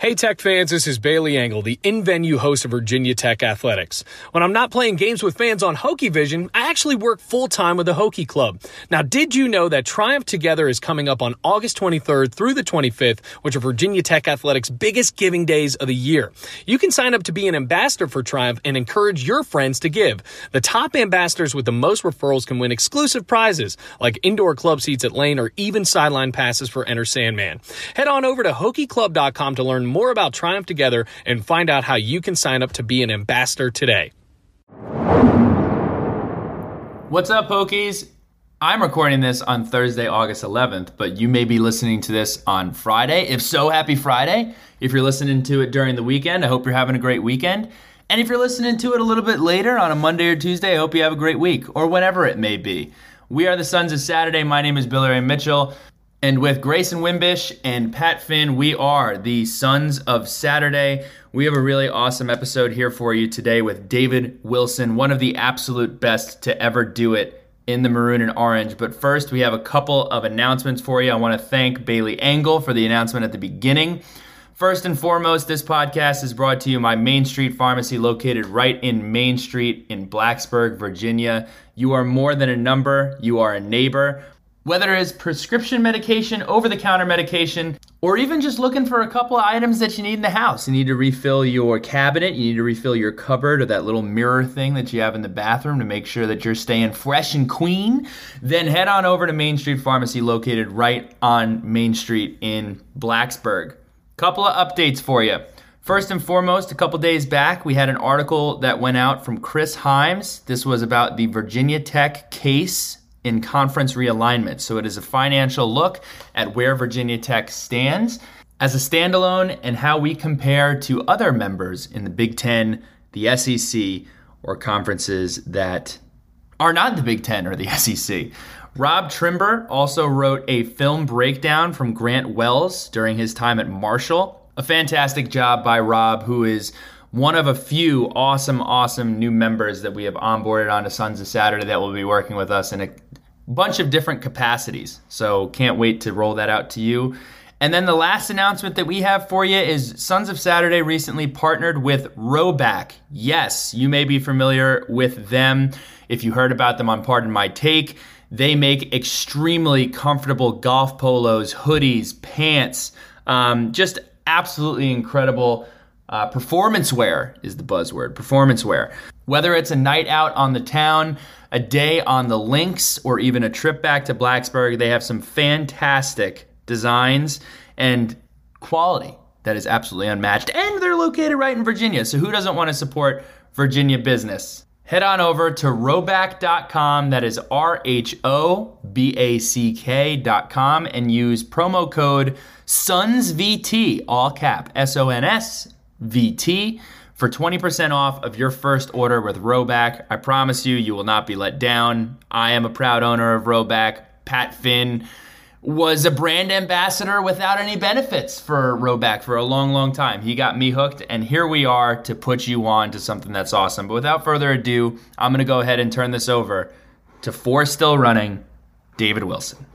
Hey Tech fans, this is Bailey Engel, the in-venue host of Virginia Tech Athletics. When I'm not playing games with fans on Hokie Vision, I actually work full-time with the Hokie Club. Now, did you know that Triumph Together is coming up on August 23rd through the 25th, which are Virginia Tech Athletics' biggest giving days of the year? You can sign up to be an ambassador for Triumph and encourage your friends to give. The top ambassadors with the most referrals can win exclusive prizes like indoor club seats at Lane or even sideline passes for Enter Sandman. Head on over to HokieClub.com to learn more about Triumph Together and find out how you can sign up to be an ambassador today. What's up, Hokies? I'm recording this on Thursday, August 11th, but you may be listening to this on Friday. If so, happy Friday. If you're listening to it during the weekend, I hope you're having a great weekend. And if you're listening to it a little bit later on a Monday or Tuesday, I hope you have a great week or whenever it may be. We are the Sons of Saturday. My name is Billy Ray Mitchell. And with Grayson Wimbish and Pat Finn, we are the Sons of Saturday. We have a really awesome episode here for you today with David Wilson, one of the absolute best to ever do it in the maroon and orange. But first, we have a couple of announcements for you. I want to thank Bailey Engel for the announcement at the beginning. First and foremost, this podcast is brought to you by Main Street Pharmacy, located right in Main Street in Blacksburg, Virginia. You are more than a number, you are a neighbor. Whether it's prescription medication, over the counter medication, or even just looking for a couple of items that you need in the house. You need to refill your cabinet, you need to refill your cupboard or that little mirror thing that you have in the bathroom to make sure that you're staying fresh and clean. Then head on over to Main Street Pharmacy, located right on Main Street in Blacksburg. Couple of updates for you. First and foremost, a couple days back, we had an article that went out from Chris Hymes. This was about the Virginia Tech case in conference realignment. So it is a financial look at where Virginia Tech stands as a standalone and how we compare to other members in the Big Ten, the SEC, or conferences that are not the Big Ten or the SEC. Rob Trimber also wrote a film breakdown from Grant Wells during his time at Marshall. A fantastic job by Rob, who is one of a few awesome, awesome new members that we have onboarded onto Sons of Saturday that will be working with us in a bunch of different capacities. So can't wait to roll that out to you. And then the last announcement that we have for you is Sons of Saturday recently partnered with Rhoback. Yes, you may be familiar with them if you heard about them on Pardon My Take. They make extremely comfortable golf polos, hoodies, pants, um, just absolutely incredible uh, performance wear is the buzzword. Performance wear. Whether it's a night out on the town, a day on the links, or even a trip back to Blacksburg, they have some fantastic designs and quality that is absolutely unmatched. And they're located right in Virginia. So who doesn't want to support Virginia business? Head on over to rhoback.com, that is R H O B A C K.com, and use promo code SONSVT, all cap, S O N S VT for 20% off of your first order with Rhoback. I promise you, you will not be let down. I am a proud owner of Rhoback. Pat Finn was a brand ambassador without any benefits for Rhoback for a long, long time. He got me hooked, and here we are to put you on to something that's awesome. But without further ado, I'm going to go ahead and turn this over to four still running, David Wilson.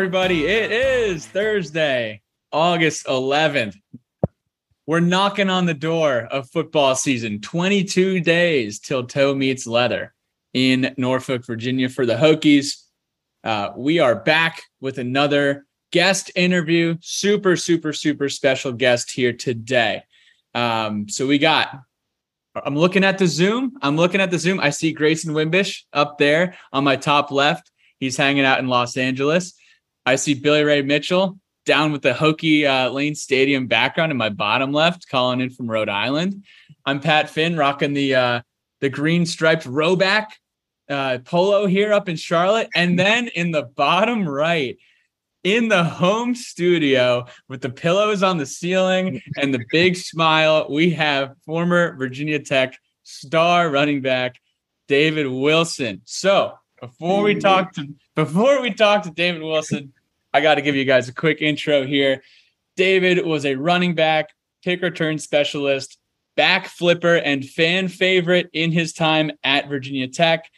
Everybody. It is Thursday, August 11th. We're knocking on the door of football season. 22 days till toe meets leather in Norfolk, Virginia for the Hokies. Uh, we are back with another guest interview. Super, super, super special guest here today. Um, so we got I'm looking at the Zoom. I'm looking at the Zoom. I see Grayson Wimbish up there on my top left. He's hanging out in Los Angeles. I see Billy Ray Mitchell down with the Hokie uh, Lane Stadium background in my bottom left, calling in from Rhode Island. I'm Pat Finn, rocking the uh, the green striped Rhoback uh, polo here up in Charlotte, and then in the bottom right, in the home studio with the pillows on the ceiling and the big smile. We have former Virginia Tech star running back David Wilson. So before we talk to before we talk to David Wilson, I got to give you guys a quick intro here. David was a running back, kick return specialist, back flipper, and fan favorite in his time at Virginia Tech.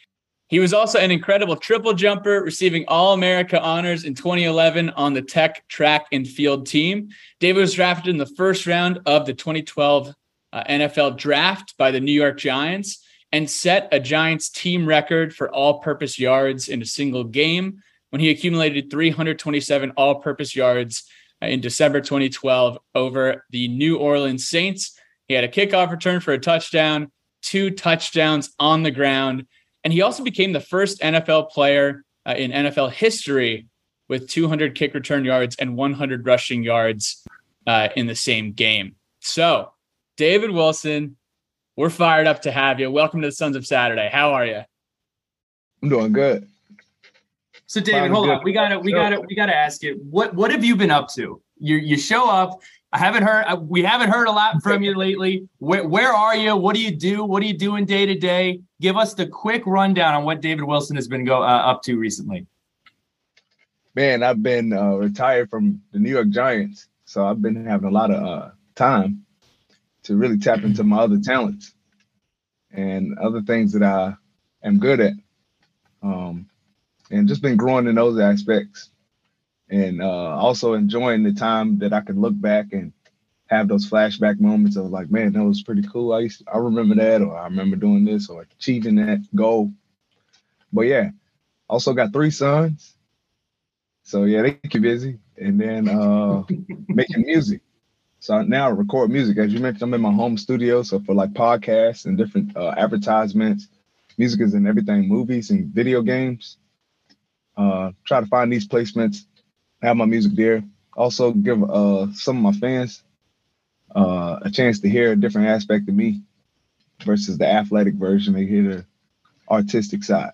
He was also an incredible triple jumper, receiving All America honors in 2011 on the Tech track and field team. David was drafted in the first round of the 2012 uh, NFL draft by the New York Giants and set a Giants team record for all purpose yards in a single game when he accumulated 327 all purpose yards uh, in December 2012 over the New Orleans Saints. He had a kickoff return for a touchdown, two touchdowns on the ground, and he also became the first NFL player uh, in NFL history with 200 kick return yards and 100 rushing yards uh, in the same game. So, David Wilson, we're fired up to have you. Welcome to the Sons of Saturday. How are you? I'm doing good. So David, hold on. We gotta, we gotta, we gotta ask you what what have you been up to? You you show up. I haven't heard. Uh, we haven't heard a lot from you lately. Where where are you? What do you do? What are you doing day to day? Give us the quick rundown on what David Wilson has been go uh, up to recently. Man, I've been uh, retired from the New York Giants, so I've been having a lot of uh, time to really tap into my other talents and other things that I am good at. Um, and just been growing in those aspects and uh, also enjoying the time that I can look back and have those flashback moments of like, man, that was pretty cool. I used to, I remember that, or I remember doing this, or achieving that goal. But yeah, also got three sons, so yeah, they keep busy, and then uh, making music. So now I record music. As you mentioned, I'm in my home studio. So for like podcasts and different uh, advertisements, music is in everything, movies and video games. Uh, try to find these placements, have my music there. Also give uh, some of my fans uh, a chance to hear a different aspect of me versus the athletic version. They hear the artistic side.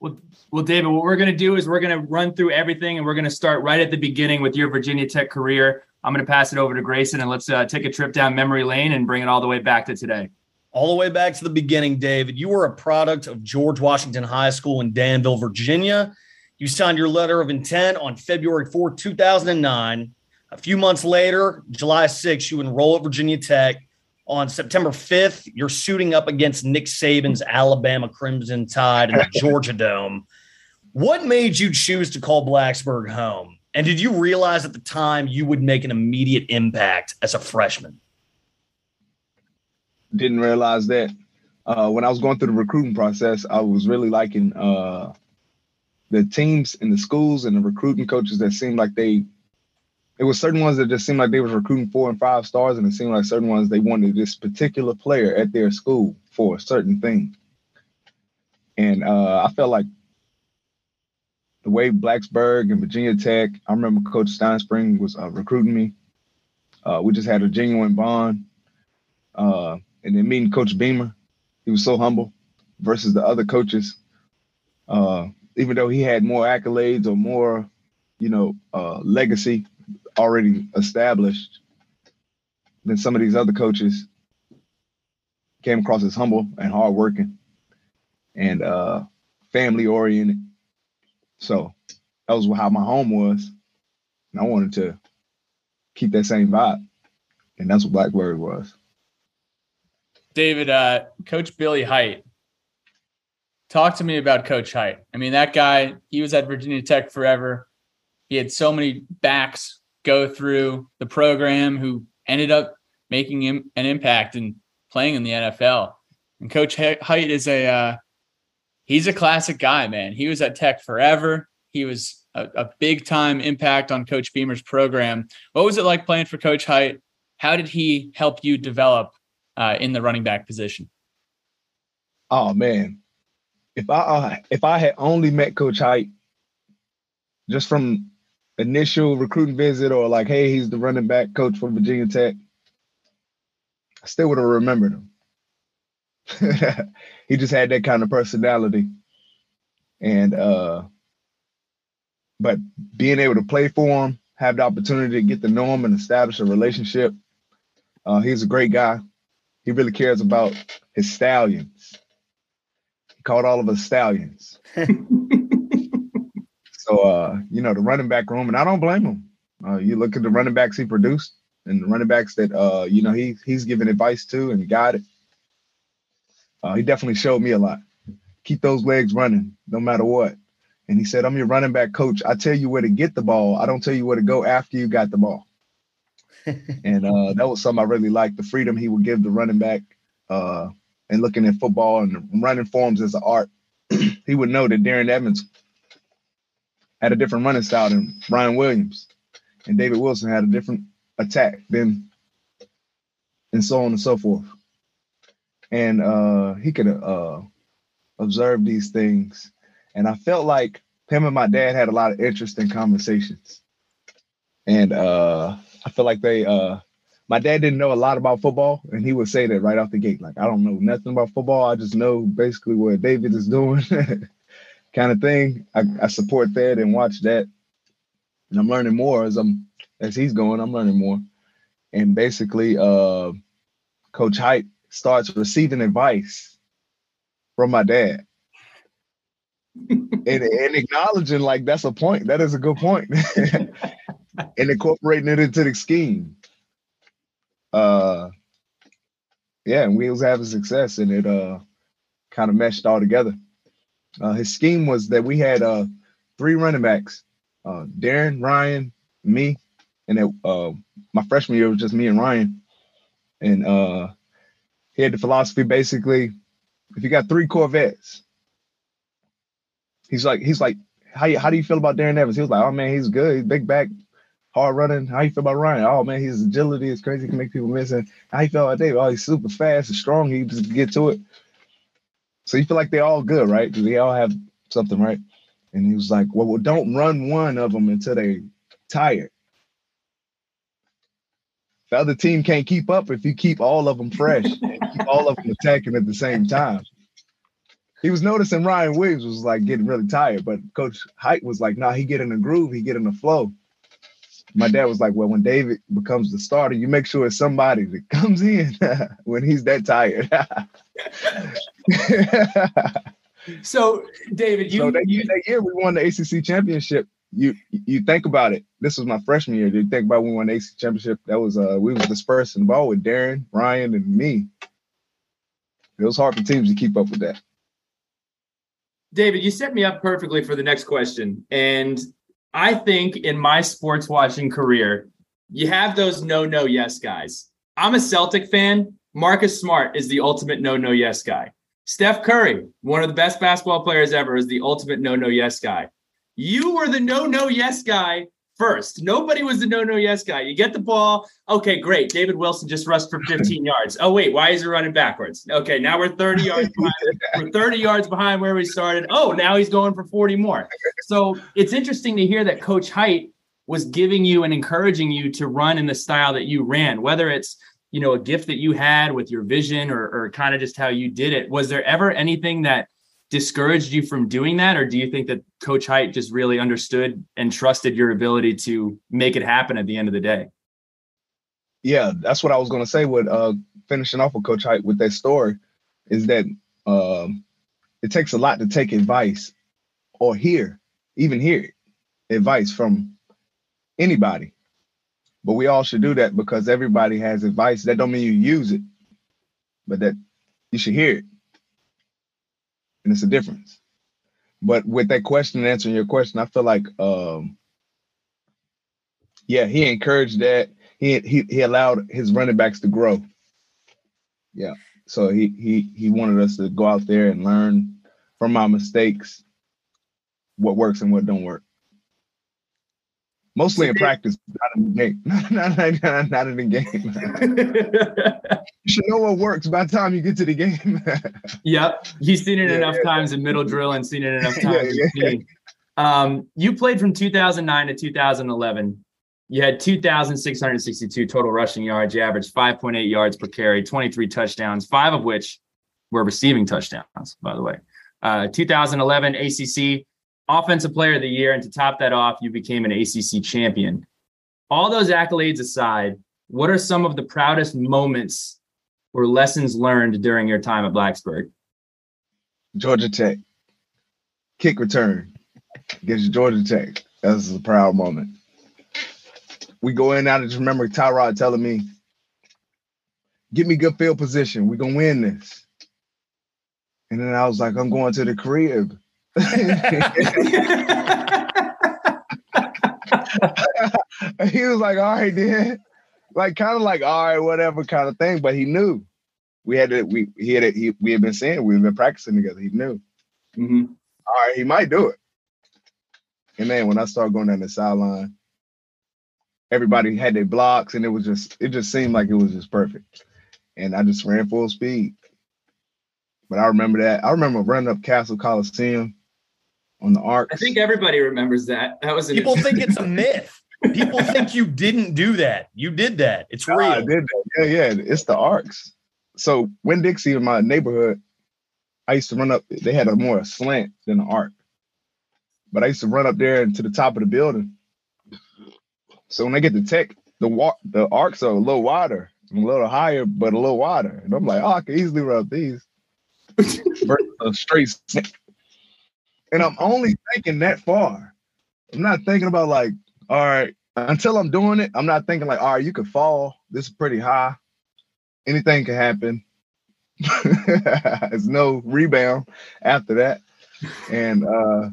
Well, well, David, what we're going to do is we're going to run through everything, and we're going to start right at the beginning with your Virginia Tech career. I'm going to pass it over to Grayson and let's uh, take a trip down memory lane and bring it all the way back to today. All the way back to the beginning, David. You were a product of George Washington High School in Danville, Virginia. You signed your letter of intent on February 4, 2009. A few months later, July 6, you enroll at Virginia Tech. On September 5th, you're suiting up against Nick Saban's Alabama Crimson Tide in the Georgia Dome. What made you choose to call Blacksburg home? And did you realize at the time you would make an immediate impact as a freshman? Didn't realize that. Uh, when I was going through the recruiting process, I was really liking uh, the teams and the schools and the recruiting coaches that seemed like they. It was certain ones that just seemed like they was recruiting four and five stars, and it seemed like certain ones they wanted this particular player at their school for a certain thing. And uh, I felt like the way Blacksburg and Virginia Tech, I remember Coach Stinespring was uh, recruiting me. Uh, we just had a genuine bond. And then meeting Coach Beamer, he was so humble versus the other coaches. Uh, even though he had more accolades or more, you know, uh, legacy already established than some of these other coaches, came across as humble and hardworking and uh, family oriented so that was how my home was. And I wanted to keep that same vibe. And that's what Blacksburg was. David, uh, Coach Billy Hite. Talk to me about Coach Hite. I mean, that guy, he was at Virginia Tech forever. He had so many backs go through the program who ended up making him an impact and playing in the NFL. And Coach Hite is a uh, he's a classic guy, man. He was at Tech forever. He was a, a, big time impact on Coach Beamer's program. What was it like playing for Coach Hite? How did he help you develop uh, in the running back position? Oh man, if I uh, if I had only met Coach Hite just from initial recruiting visit or like, hey, he's the running back coach for Virginia Tech, I still would have remembered him. he just had that kind of personality. And uh but being able to play for him, have the opportunity to get to know him and establish a relationship. Uh, he's a great guy. He really cares about his stallions. He called all of us stallions. so uh, you know, the running back room, and I don't blame him. Uh, you look at the running backs he produced and the running backs that uh, you know he he's giving advice to and guided. Uh, he definitely showed me a lot. Keep those legs running, no matter what. And he said, "I'm your running back coach. I tell you where to get the ball. I don't tell you where to go after you got the ball." And uh, that was something I really liked. The freedom he would give the running back, uh, and looking at football and running forms as an art. he would know that Darren Evans had a different running style than Ryan Williams, and David Wilson had a different attack than, and so on and so forth. And uh, he could uh, observe these things, and I felt like him and my dad had a lot of interesting conversations, and uh, I feel like they. Uh, my dad didn't know a lot about football, and he would say that right off the gate, like I don't know nothing about football. I just know basically what David is doing. kind of thing. I, I support that and watch that. And I'm learning more as I'm as he's going, I'm learning more. And basically, uh, Coach Hite starts receiving advice from my dad. and, and acknowledging like that's a point. That is a good point. and incorporating it into the scheme. Uh yeah, and we was having success and it uh kind of meshed all together. Uh, his scheme was that we had uh, three running backs: uh, Darren, Ryan, me, and it, uh, my freshman year was just me and Ryan. And uh, he had the philosophy basically: if you got three Corvettes, he's like, he's like, how how do you feel about Darren Evans? He was like, oh man, he's good, he's big back, hard running. How you feel about Ryan? Oh man, his agility is crazy, he can make people miss. And how you feel about David? Oh, he's super fast and strong. He just get to it. So you feel like they're all good, right? They all have something, right? And he was like, well, well don't run one of them until they tired. The other team can't keep up if you keep all of them fresh keep all of them attacking at the same time. He was noticing Ryan Williams was like getting really tired, but Coach Hite was like, nah, he get in the groove, he get in the flow. My dad was like, well, when David becomes the starter, you make sure it's somebody that comes in when he's that tired. so, David, you, so that, you, that year we won the ACC championship. You you think about it. This was my freshman year. You think about when we won the ACC championship. That was uh we was dispersing the ball with Darren, Ryan, and me. It was hard for teams to keep up with that. David, you set me up perfectly for the next question. And I think in my sports watching career, you have those no, no, yes guys. I'm a Celtic fan. Marcus Smart is the ultimate no, no, yes guy. Steph Curry, one of the best basketball players ever, is the ultimate no, no, yes guy. You were the no, no, yes guy first. Nobody was the no, no, yes guy. You get the ball. Okay, great. David Wilson just rushed for 15 yards. Oh, wait, why is he running backwards? Okay, now we're 30 yards behind. we're 30 yards behind where we started. Oh, now he's going for 40 more. So it's interesting to hear that Coach Hite was giving you and encouraging you to run in the style that you ran, whether it's you know a gift that you had with your vision or, or kind of just how you did it was there ever anything that discouraged you from doing that or do you think that coach hite just really understood and trusted your ability to make it happen at the end of the day yeah that's what i was going to say with uh finishing off with coach hite with that story is that um it takes a lot to take advice or hear even hear advice from anybody but we all should do that because everybody has advice. That don't mean you use it, but that you should hear it. And it's a difference. But with that question, answering your question, I feel like um yeah, he encouraged that. He he he allowed his running backs to grow. Yeah. So he he he wanted us to go out there and learn from our mistakes what works and what don't work. Mostly in practice, not in the game. not, not, not in the game. you should know what works by the time you get to the game. yep. You've seen it yeah, enough yeah, times yeah. in middle drill and seen it enough times. um, you played from 2009 to 2011. You had 2,662 total rushing yards. You averaged 5.8 yards per carry, 23 touchdowns, five of which were receiving touchdowns, by the way. Uh, 2011 ACC Offensive Player of the Year, and to top that off, you became an ACC champion. All those accolades aside, what are some of the proudest moments or lessons learned during your time at Blacksburg? Georgia Tech kick return against Georgia Tech. That's a proud moment. We go in now. I just remember Tyrod telling me, "Get me good field position. We're gonna win this." And then I was like, "I'm going to the crib." he was like, "All right, then." Like kind of like, "All right, whatever," kind of thing. But he knew we had to We he had it. He, we had been saying we had been practicing together. He knew. Mm-hmm. All right, he might do it. And then when I started going down the sideline, everybody had their blocks, and it was just it just seemed like it was just perfect. And I just ran full speed. But I remember that. I remember running up Cassell Coliseum on the arc. I think everybody remembers that. That was people think it's a myth. People think you didn't do that. You did that. It's real. I did that. Yeah, yeah. It's the arcs. So Winn Dixie in my neighborhood, I used to run up. They had a more slant than an arc, but I used to run up there to the top of the building. So when I get the tech, the walk the arcs are a little wider, a little higher, but a little wider, and I'm like, oh, I can easily run up these. a straight and I'm only thinking that far. I'm not thinking about like, all right, until I'm doing it, I'm not thinking like, all right, you could fall. This is pretty high. Anything can happen. There's no rebound after that. And uh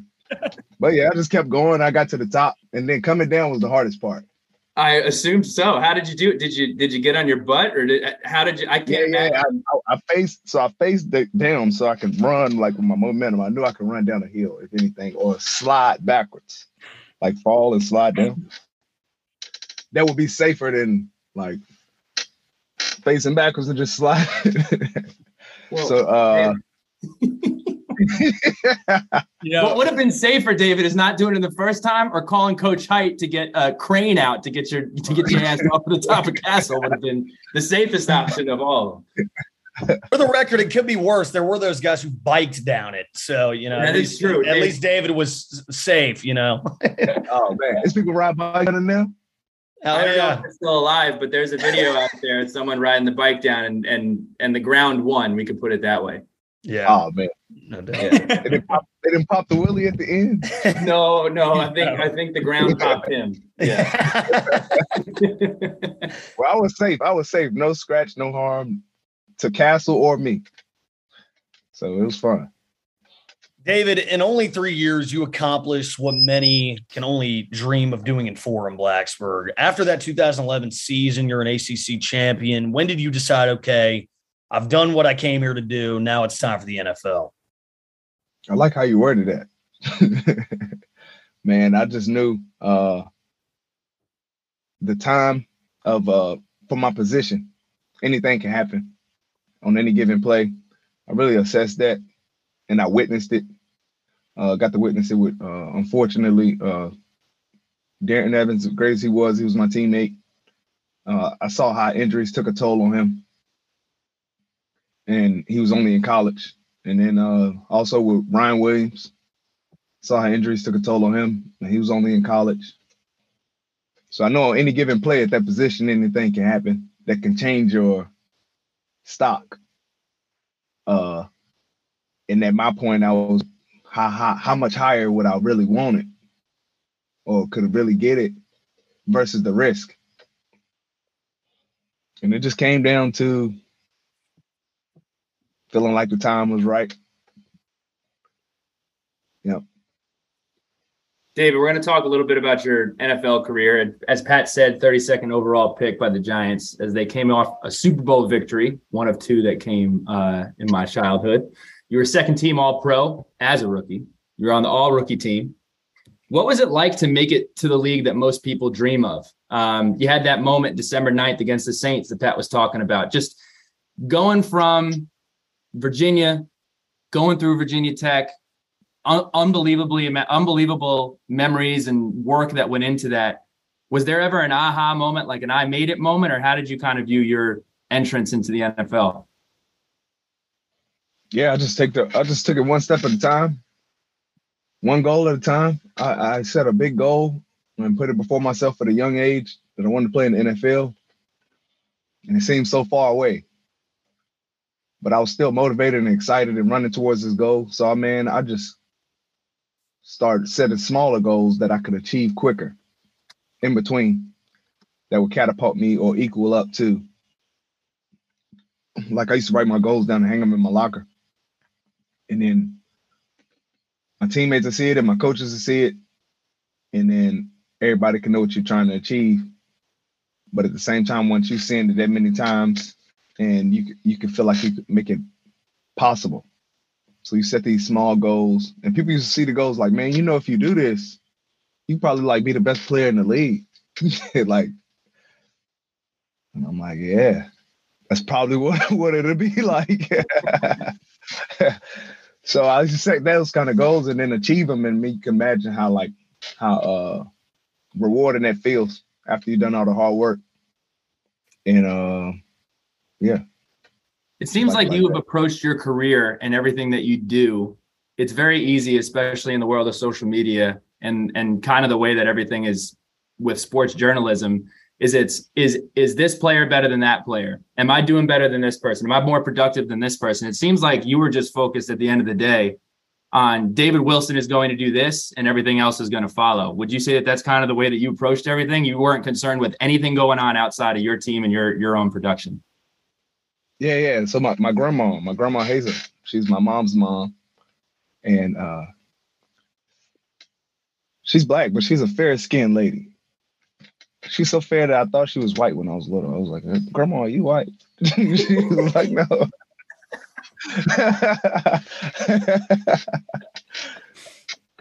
but yeah, I just kept going. I got to the top, and then coming down was the hardest part. I assumed so. How did you do it? Did you did you get on your butt or did how did you? I can't. Yeah, yeah I, I, faced so I faced the down so I can run like with my momentum. I knew I could run down a hill if anything, or slide backwards, like fall and slide down. That would be safer than like facing backwards and just slide. well, so uh yeah. What would have been safer, David, is not doing it the first time or calling Coach Hite to get a crane out to get your to get your ass off the top of Cassell would have been the safest option of all. For the record, it could be worse. There were those guys who biked down it, so you know that is least, true. At David. least David was safe. You know. oh man, these people ride bike in there. Hell I don't yeah. know if they're still alive, but there's a video out there of someone riding the bike down and and and the ground won. We could put it that way. Yeah. Oh man. No doubt. Yeah. they, didn't pop, they didn't pop the willie at the end. no, no. I think I think the ground popped him. Yeah. well, I was safe. I was safe. No scratch, no harm to Cassell or me. So it was fun. David, in only three years, you accomplished what many can only dream of doing in four in Blacksburg. After that 2011 season, you're an ACC champion. When did you decide, okay, I've done what I came here to do. Now it's time for the NFL. I like how you worded that. Man, I just knew uh the time of uh for my position. Anything can happen on any given play. I really assessed that and I witnessed it. Uh got to witness it with uh unfortunately uh Darren Evans, great as he was, he was my teammate. Uh, I saw how injuries took a toll on him and he was only in college. And then uh, also with Ryan Williams, saw how injuries took a toll on him, and he was only in college. So I know any given play at that position, anything can happen that can change your stock. Uh, and at my point, I was how how how much higher would I really want it, or could really get it, versus the risk. And it just came down to feeling like the time was right. Yep. David, we're going to talk a little bit about your NFL career. As Pat said, 32nd overall pick by the Giants as they came off a Super Bowl victory, one of two that came uh, in my childhood. You were second team All Pro as a rookie. You were on the All Rookie team. What was it like to make it to the league that most people dream of? Um, you had that moment December 9th against the Saints that Pat was talking about. Just going from Virginia, going through Virginia Tech, un- unbelievably unbelievable memories and work that went into that. Was there ever an aha moment, like an I made it moment, or how did you kind of view your entrance into the NFL? Yeah, I just take the I just took it one step at a time. one goal at a time. I, I set a big goal and put it before myself at a young age that I wanted to play in the NFL. And it seemed so far away. But I was still motivated and excited and running towards this goal. So, I mean, I just started setting smaller goals that I could achieve quicker in between that would catapult me or equal up to. Like I used to write my goals down and hang them in my locker. And then my teammates will see it and my coaches will see it. And then everybody can know what you're trying to achieve. But at the same time, once you've seen it that many times, and you you can feel like you can make it possible. So you set these small goals, and people used to see the goals like, man, you know, if you do this, you probably like be the best player in the league. like, and I'm like, yeah, that's probably what what it'll be like. so I just set those kind of goals and then achieve them, and you can imagine how like how uh rewarding that feels after you've done all the hard work. And uh yeah. It seems like, like you have approached your career and everything that you do. It's very easy, especially in the world of social media and and kind of the way that everything is with sports journalism is it's is is this player better than that player am i doing better than this person am i more productive than this person it seems like you were just focused at the end of the day on David Wilson is going to do this and everything else is going to follow. Would you say that that's kind of the way that you approached everything? You weren't concerned with anything going on outside of your team and your your own production. Yeah, yeah. So my, my grandma, my grandma Hazel, she's my mom's mom. And uh she's black, but she's a fair skinned lady. She's so fair that I thought she was white when I was little. I was like, Grandma, are you white? she was like, no.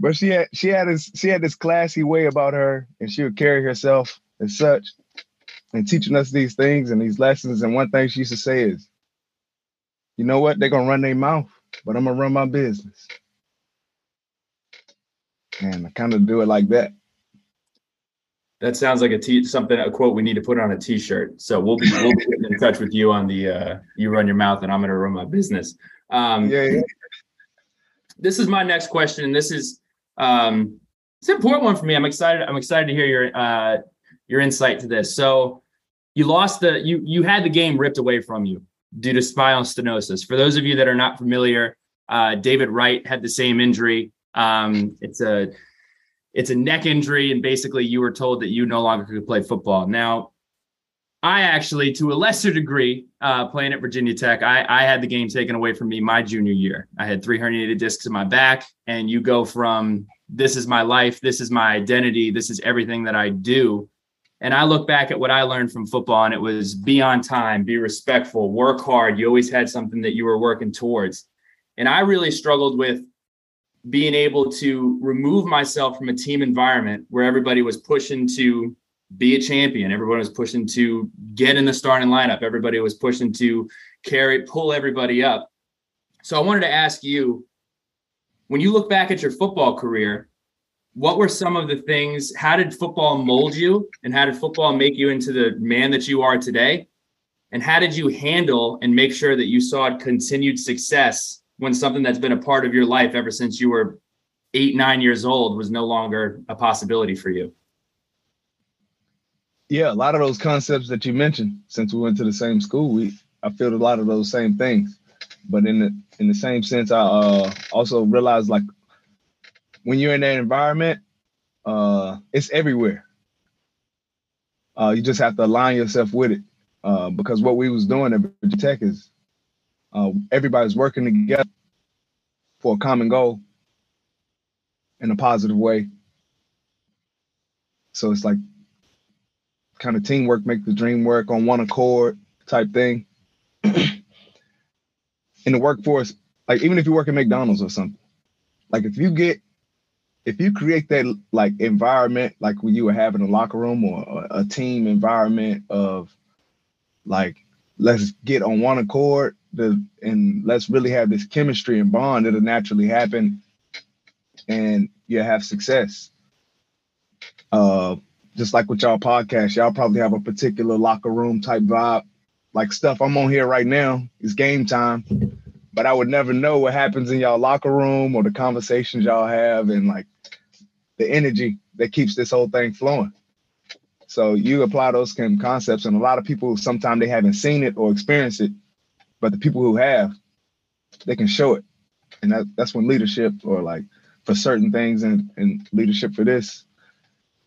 but she had she had this she had this classy way about her, and she would carry herself as such, and teaching us these things and these lessons. And one thing she used to say is, "You know what? They're gonna run their mouth, but I'm gonna run my business." And I kind of do it like that. That sounds like a t- something a quote we need to put on a t-shirt. So we'll be, we'll be in touch with you on the uh, you run your mouth and I'm going to run my business. Um, yeah, yeah. This is my next question, and this is um, it's an important one for me. I'm excited. I'm excited to hear your uh, your insight to this. So you lost the you you had the game ripped away from you due to spinal stenosis. For those of you that are not familiar, uh, David Wright had the same injury. Um, it's a it's a neck injury, and basically you were told that you no longer could play football. Now, I actually, to a lesser degree, uh, playing at Virginia Tech, I, I had the game taken away from me my junior year. I had three herniated discs in my back, and you go from this is my life, this is my identity, this is everything that I do. And I look back at what I learned from football, and it was be on time, be respectful, work hard. You always had something that you were working towards. And I really struggled with being able to remove myself from a team environment where everybody was pushing to be a champion. Everybody was pushing to get in the starting lineup. Everybody was pushing to carry, pull everybody up. So I wanted to ask you when you look back at your football career, what were some of the things? How did football mold you? And how did football make you into the man that you are today? And how did you handle and make sure that you saw continued success when something that's been a part of your life ever since you were eight, nine years old was no longer a possibility for you? Yeah, a lot of those concepts that you mentioned, since we went to the same school, we I feel a lot of those same things. But in the in the same sense, I uh, also realized like when you're in that environment, uh, it's everywhere. Uh, you just have to align yourself with it. Uh, because what we was doing at Virginia Tech is uh, everybody's working together for a common goal in a positive way. So it's like kind of teamwork make the dream work on one accord type thing. in the workforce, like even if you work at McDonald's or something, like if you get if you create that like environment like when you were having a locker room or a, team environment of like let's get on one accord the and let's really have this chemistry and bond it'll naturally happen and you have success. Uh just like with y'all podcast y'all probably have a particular locker room type vibe. Like stuff i'm on here right now is game time but I would never know what happens in y'all locker room or the conversations y'all have and like the energy that keeps this whole thing flowing. So you apply those kind of concepts, and a lot of people sometimes they haven't seen it or experienced it, but the people who have, they can show it, and that, that's when leadership or like for certain things and, and leadership for this,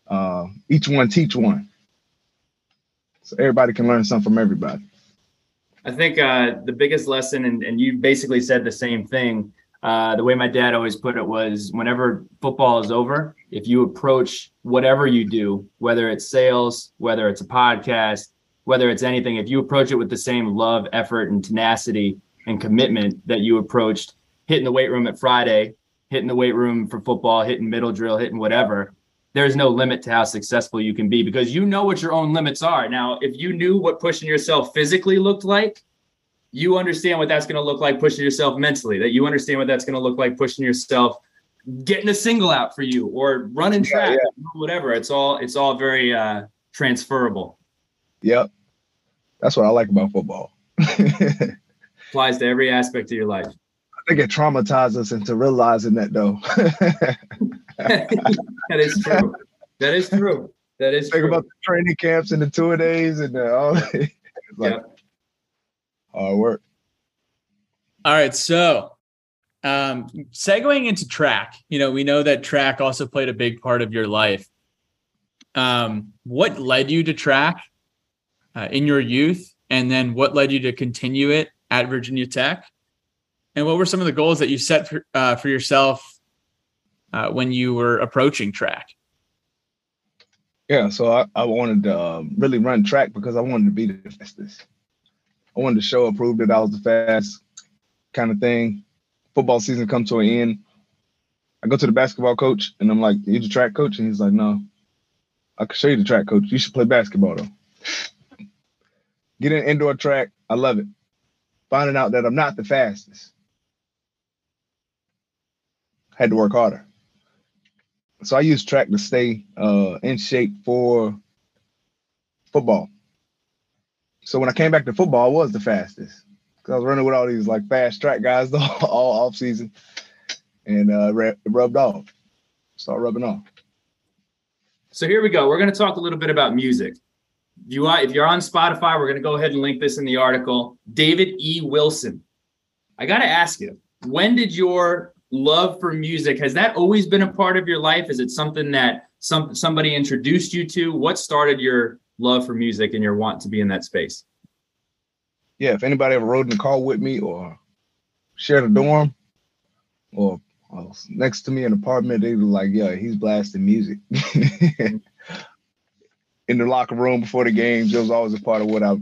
uh, each one teach one. So everybody can learn something from everybody. I think uh, the biggest lesson, and, and you basically said the same thing. Uh, the way my dad always put it was whenever football is over, if you approach whatever you do, whether it's sales, whether it's a podcast, whether it's anything, if you approach it with the same love, effort, and tenacity and commitment that you approached hitting the weight room at Friday, hitting the weight room for football, hitting middle drill, hitting whatever, there's no limit to how successful you can be because you know what your own limits are. Now, if you knew what pushing yourself physically looked like, you understand what that's going to look like pushing yourself mentally, that you understand what that's going to look like pushing yourself getting a single out for you or running track, yeah, yeah. whatever. It's all it's all very uh transferable. Yep. That's what I like about football. Applies to every aspect of your life. I think it traumatizes us into realizing that though. that is true. That is true. That is Think true. about the training camps and the tour days and the, all like yep. hard work. All right. So um segueing into track, you know, we know that track also played a big part of your life. Um, what led you to track uh, in your youth? And then what led you to continue it at Virginia Tech? And what were some of the goals that you set for, uh, for yourself uh, when you were approaching track? Yeah, so I, I wanted to um, really run track because I wanted to be the fastest. I wanted to show and prove that I was the fast kind of thing. Football season come to an end. I go to the basketball coach and I'm like, "You the track coach?" And he's like, "No, I can show you the track coach. You should play basketball though." Get in indoor track. I love it. Finding out that I'm not the fastest. Had to work harder so I use track to stay uh, in shape for football. So when I came back to football, I was the fastest because I was running with all these like fast track guys all off season, and uh, rubbed off. started rubbing off. So here we go. We're going to talk a little bit about music. If you are, if you're on Spotify, we're going to go ahead and link this in the article. David E. Wilson. I got to ask you, when did your love for music. Has that always been a part of your life? Is it something that some somebody introduced you to? What started your love for music and your want to be in that space? Yeah if anybody ever rode in the car with me or shared a dorm or, next to me in an apartment they were like yeah he's blasting music. In the locker room before the games it was always a part of what i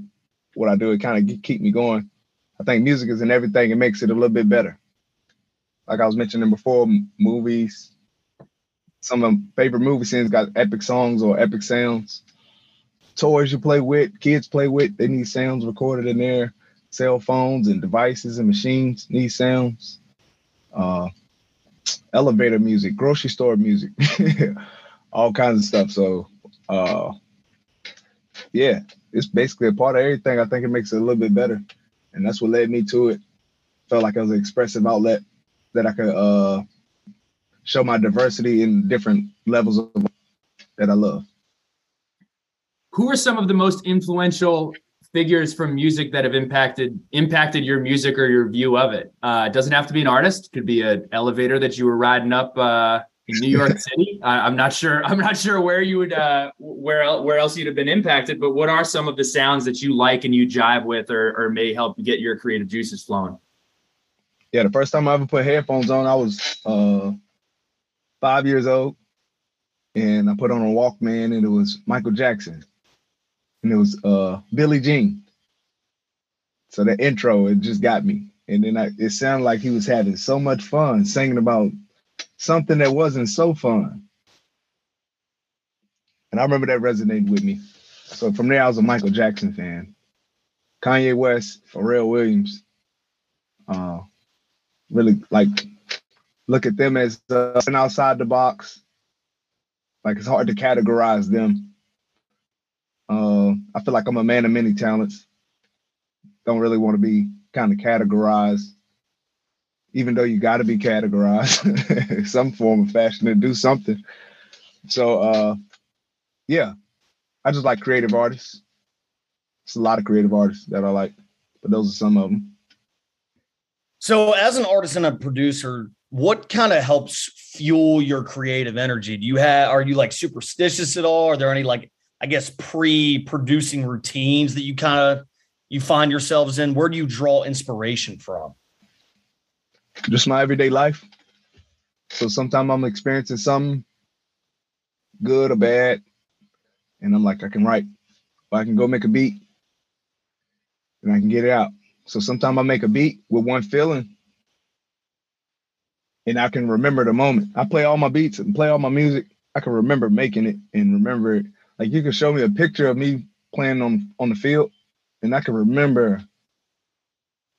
what i do. It kind of keep me going. I think music is in everything. It makes it a little bit better like I was mentioning before, movies. Some of my favorite movie scenes got epic songs or epic sounds. Toys you play with, kids play with, they need sounds recorded in there. Cell phones and devices and machines need sounds. Uh, elevator music, grocery store music, all kinds of stuff. So, uh, yeah, it's basically a part of everything. I think it makes it a little bit better, and that's what led me to it. Felt like it was an expressive outlet that I could uh, show my diversity in different levels of that I love. Who are some of the most influential figures from music that have impacted impacted your music or your view of it? Uh, it doesn't have to be an artist; it could be an elevator that you were riding up uh, in New York City. I, am not sure. I'm not sure where you would uh, where where else you'd have been impacted. But what are some of the sounds that you like and you jive with, or or may help get your creative juices flowing? Yeah, the first time I ever put headphones on, I was uh, five years old, and I put on a Walkman, and it was Michael Jackson, and it was uh, Billie Jean. So the intro, it just got me, and then I, it sounded like he was having so much fun singing about something that wasn't so fun, and I remember that resonated with me. So from there, I was a Michael Jackson fan. Kanye West, Pharrell Williams. Uh, really like look at them as uh, outside the box. Like it's hard to categorize them. Uh, I feel like I'm a man of many talents. Don't really want to be kind of categorized. even though you got to be categorized some form of fashion to do something. So, uh, yeah, I just like creative artists. It's a lot of creative artists that I like, but those are some of them. So, as an artist and a producer, what kind of helps fuel your creative energy? Do you have, are you like superstitious at all? Are there any like, I guess, pre producing routines that you kind of, you find yourselves in? Where do you draw inspiration from? Just my everyday life. So sometimes I'm experiencing something good or bad, and I'm like, I can write, or I can go make a beat, and I can get it out. So sometimes I make a beat with one feeling, and I can remember the moment. I play all my beats and play all my music. I can remember making it and remember it. Like you can show me a picture of me playing on on the field, and I can remember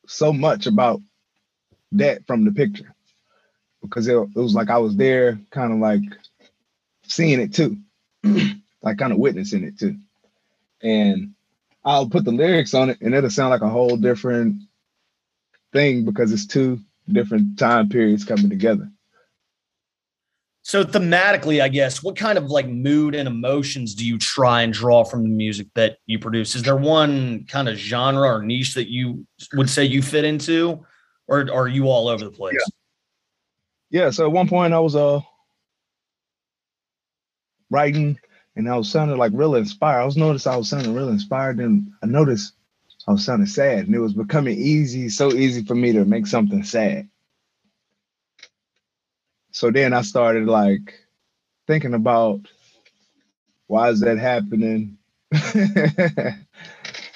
so much about that from the picture because it, it was like I was there, kind of like seeing it too, like kind of witnessing it too. And I'll put the lyrics on it, and it'll sound like a whole different thing because it's two different time periods coming together. So thematically, I guess, what kind of like mood and emotions do you try and draw from the music that you produce? Is there one kind of genre or niche that you would say you fit into, or are you all over the place? Yeah. yeah so at one point, I was uh writing, and I was sounding like really inspired. I was noticed I was sounding really inspired, and I noticed I was sounding sad, and it was becoming easy, so easy for me to make something sad. So then I started like thinking about why is that happening?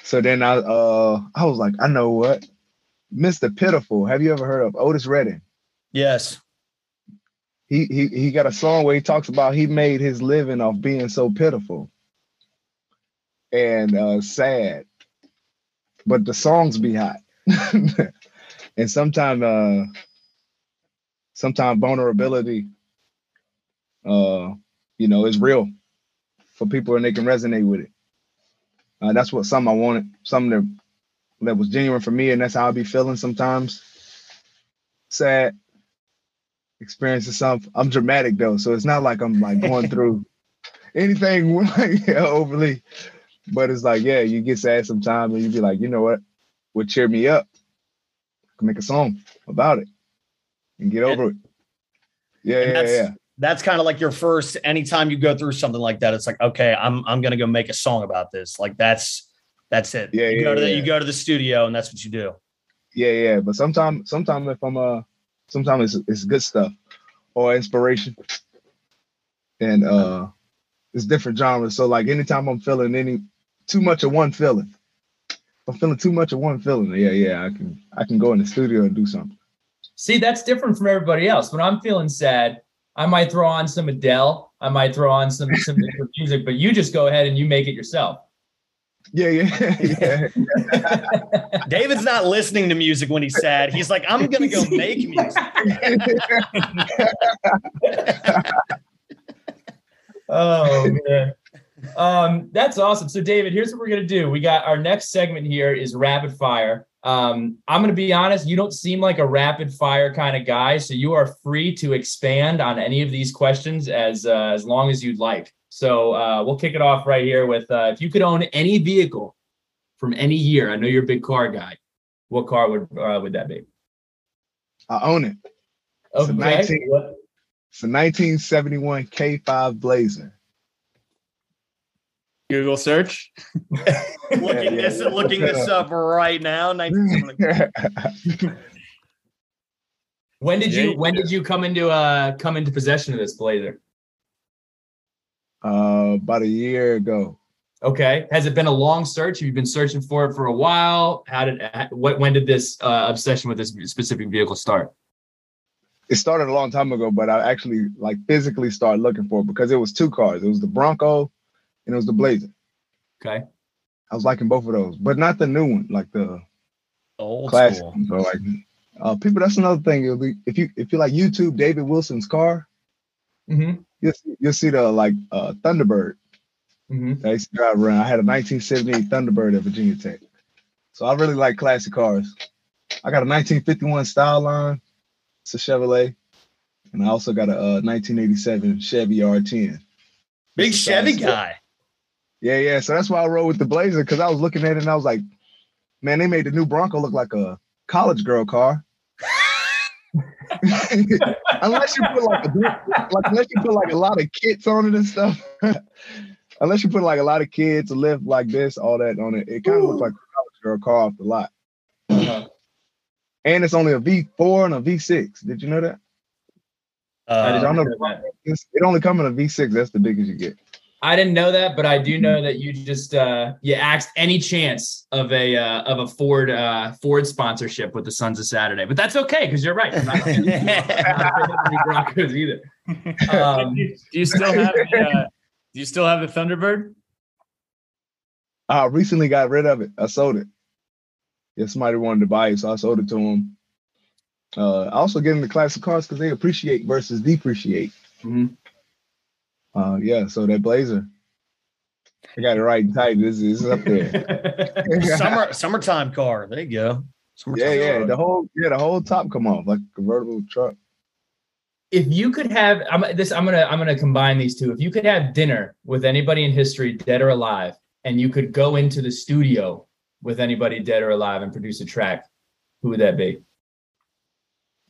so then I uh I was like, I know what. Mr. Pitiful. Have you ever heard of Otis Redding? Yes. He he he got a song where he talks about he made his living off being so pitiful and uh sad but the songs be hot. and sometimes uh sometimes vulnerability uh you know is real for people and they can resonate with it. Uh, that's what some I wanted, something that that was genuine for me, and that's how I be feeling sometimes. Sad, experiencing something. I'm dramatic though, so it's not like I'm like going through anything like overly but it's like, yeah, you get sad sometimes and you be like, you know what, would cheer me up. I can make a song about it and get over and, it. Yeah, yeah, that's, yeah. That's kind of like your first. Anytime you go through something like that, it's like, okay, I'm I'm gonna go make a song about this. Like that's that's it. Yeah, you yeah, go to yeah. the, you go to the studio and that's what you do. Yeah, yeah. But sometimes, sometimes if I'm uh, sometimes it's it's good stuff or inspiration, and uh, it's different genres. So like anytime I'm feeling any too much of one feeling. I'm feeling too much of one feeling, yeah, yeah, I can I can go in the studio and do something. See, that's different from everybody else. When I'm feeling sad, I might throw on some Adele, I might throw on some some music, but you just go ahead and you make it yourself. Yeah, yeah, yeah. David's not listening to music when he's sad. He's like, I'm gonna go make music. oh man. Um, that's awesome. So, David, here's what we're gonna do. We got our next segment here is rapid fire. Um, I'm gonna be honest, you don't seem like a rapid fire kind of guy, so you are free to expand on any of these questions as uh, as long as you'd like. So uh, we'll kick it off right here with uh, if you could own any vehicle from any year. I know you're a big car guy. What car would uh, would that be? I own it. It's a Okay. 19 What- It's a 1971 K5 Blazer. Google search. looking Yeah, this yeah. looking this up right now. 1970. When did Yeah, you you when did you come into uh come into possession of this blazer? Uh, about a year ago. Okay. Has it been a long search? Have you been searching for it for a while? How did what when did this uh, obsession with this specific vehicle start? It started a long time ago, but I actually like physically started looking for it because it was two cars. It was the Bronco and it was the Blazer. Okay. I was liking both of those, but not the new one, like the Old classic. school. So like uh, people, that's another thing. It'll be, if you if you like YouTube David Wilson's car, Mm-hmm. you'll see, you'll see the like uh, Thunderbird. Mm-hmm. I used to drive around. I had a 1978 Thunderbird at Virginia Tech. So I really like classic cars. I got a 1951 Styleline. It's a Chevrolet, and I also got a uh, 1987 Chevy R10. Big Chevy size guy. Yeah, yeah. So that's why I rode with the Blazer because I was looking at it and I was like, man, they made the new Bronco look like a college girl car. unless you put like, a, like unless you put like a lot of kits on it and stuff. unless you put like a lot of kids, a lift like this, all that on it, it kind of looks like a college girl car off the lot. And it's only a V4 and a V6. Did you know that? Uh, Did know know that. It only comes in a V6. That's the biggest you get. I didn't know that, but I do know that you just uh you asked any chance of a uh, of a Ford uh Ford sponsorship with the Sons of Saturday. But that's okay because you're right. I'm not gonna- I'm not do Broncos either. Um, do you still have the, uh, do you still have the Thunderbird? I recently got rid of it. I sold it. Yeah, somebody wanted to buy it, so I sold it to them. Uh, I also get into classic cars because they appreciate versus depreciate. Mhm. Uh, yeah, so that Blazer, I got it right and tight. This is up there. Summer summertime car. There you go. Summertime yeah, yeah. car. The whole yeah, the whole top come off like a convertible truck. if you could have I'm this I'm gonna I'm gonna combine these two. If you could have dinner with anybody in history, dead or alive, and you could go into the studio with anybody dead or alive and produce a track, who would that be?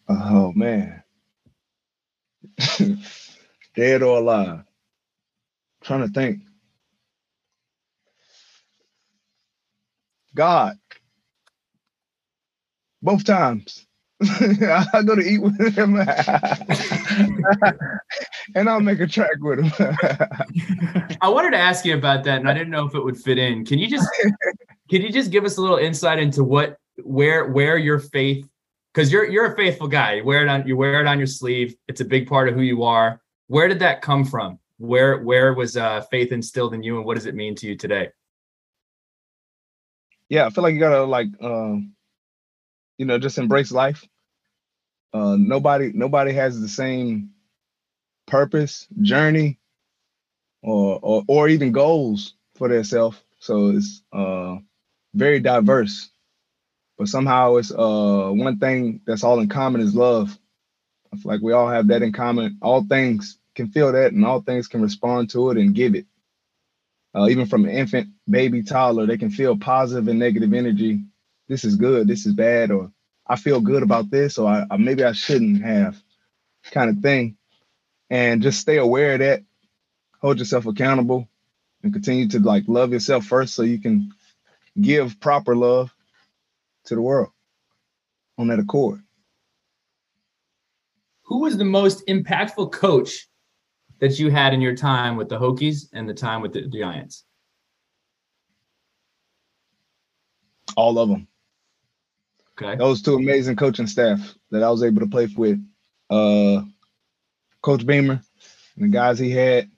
Oh man, dead or alive? Trying to think. God, both times. I go to eat with him, and I'll make a track with him. I wanted to ask you about that, and I didn't know if it would fit in. Can you just can you just give us a little insight into what where where your faith because you're you're a faithful guy. You wear it on you wear it on your sleeve. It's a big part of who you are. Where did that come from? Where where was uh, faith instilled in you, and what does it mean to you today? yeah, I feel like you gotta like um, you know, just embrace life. Uh nobody nobody has the same purpose, journey, or or, or even goals for themselves. So it's uh very diverse. But somehow it's uh one thing that's all in common is love. I feel like we all have that in common. All things can feel that and all things can respond to it and give it uh, even from an infant, baby, toddler, they can feel positive and negative energy. This is good, this is bad, or I feel good about this, or I, I maybe I shouldn't have, kind of thing. And just stay aware of that. Hold yourself accountable, and continue to like love yourself first, so you can give proper love to the world on that accord. Who was the most impactful coach that you had in your time with the Hokies and the time with the Giants? All of them. Okay. those two amazing coaching staff that I was able to play with. Uh, Coach Beamer and the guys he had.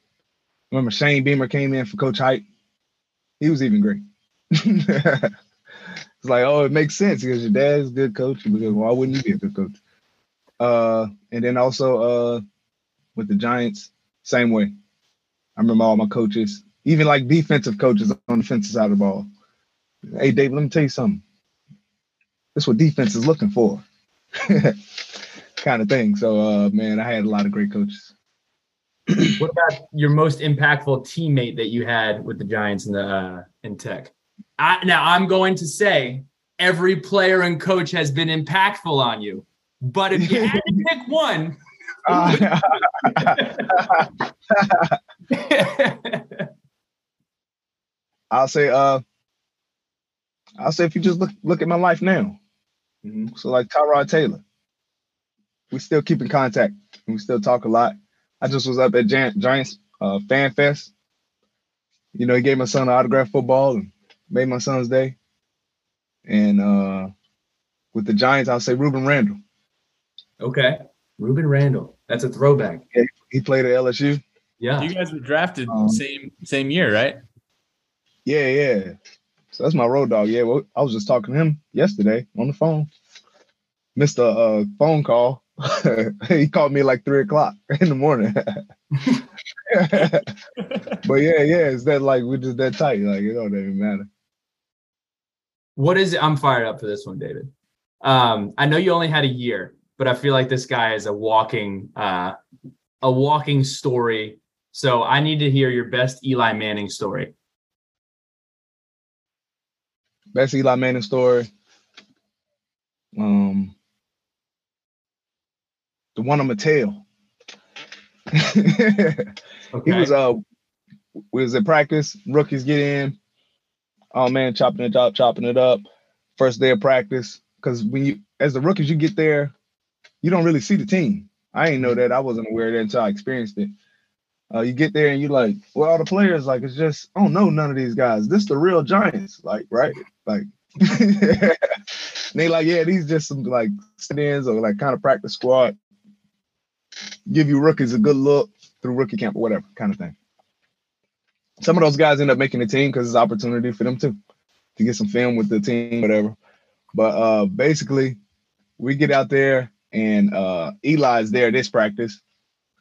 Remember Shane Beamer came in for Coach Hite. He was even great. it's like, oh, it makes sense because your dad is a good coach. Because why wouldn't you be a good coach? Uh, and then also uh, with the Giants, same way. I remember all my coaches, even like defensive coaches on the defensive side of the ball. Hey, Dave, let me tell you something. That's what defense is looking for. kind of thing. So uh man, I had a lot of great coaches. What about your most impactful teammate that you had with the Giants in the uh, in Tech? I, now I'm going to say every player and coach has been impactful on you, but if you had to pick one, Uh, I'll say uh I'll say if you just look look at my life now. Mhm. So like Tyrod Taylor. We still keep in contact. And we still talk a lot. I just was up at Gi- Giants uh, Fan Fest. You know, he gave my son an autograph football and made my son's day. And uh with the Giants, I'll say Rueben Randle. okay, Rueben Randle, that's a throwback. He played at LSU. Yeah, You guys were drafted Um, same same year, right? Yeah, yeah. So that's my road dog. Yeah, well, I was just talking to him yesterday on the phone. Missed a uh, phone call. he called me like three o'clock in the morning. but yeah, yeah, it's that like we're just that tight. Like it don't even matter. what is it? I'm fired up for this one, David. Um, I know you only had a year, but I feel like this guy is a walking uh, a walking story. So I need to hear your best Eli Manning story. Best Eli Manning story. Um, the one on Mattel. Okay. He was uh we was at practice, rookies get in. Oh man, chopping it up, chopping it up. First day of practice. Cause when you as the rookies, you get there, you don't really see the team. I didn't know that. I wasn't aware of that until I experienced it. Uh, you get there and you're like, well, all the players, like it's just, I don't know none of these guys. This the real giants, like, right? Like they like, yeah, these just some like stand-ins or like kind of practice squad. Give you rookies a good look through rookie camp or whatever kind of thing. Some of those guys end up making the team because it's an opportunity for them too to get some film with the team, whatever. But uh basically, we get out there and uh Eli's there this practice.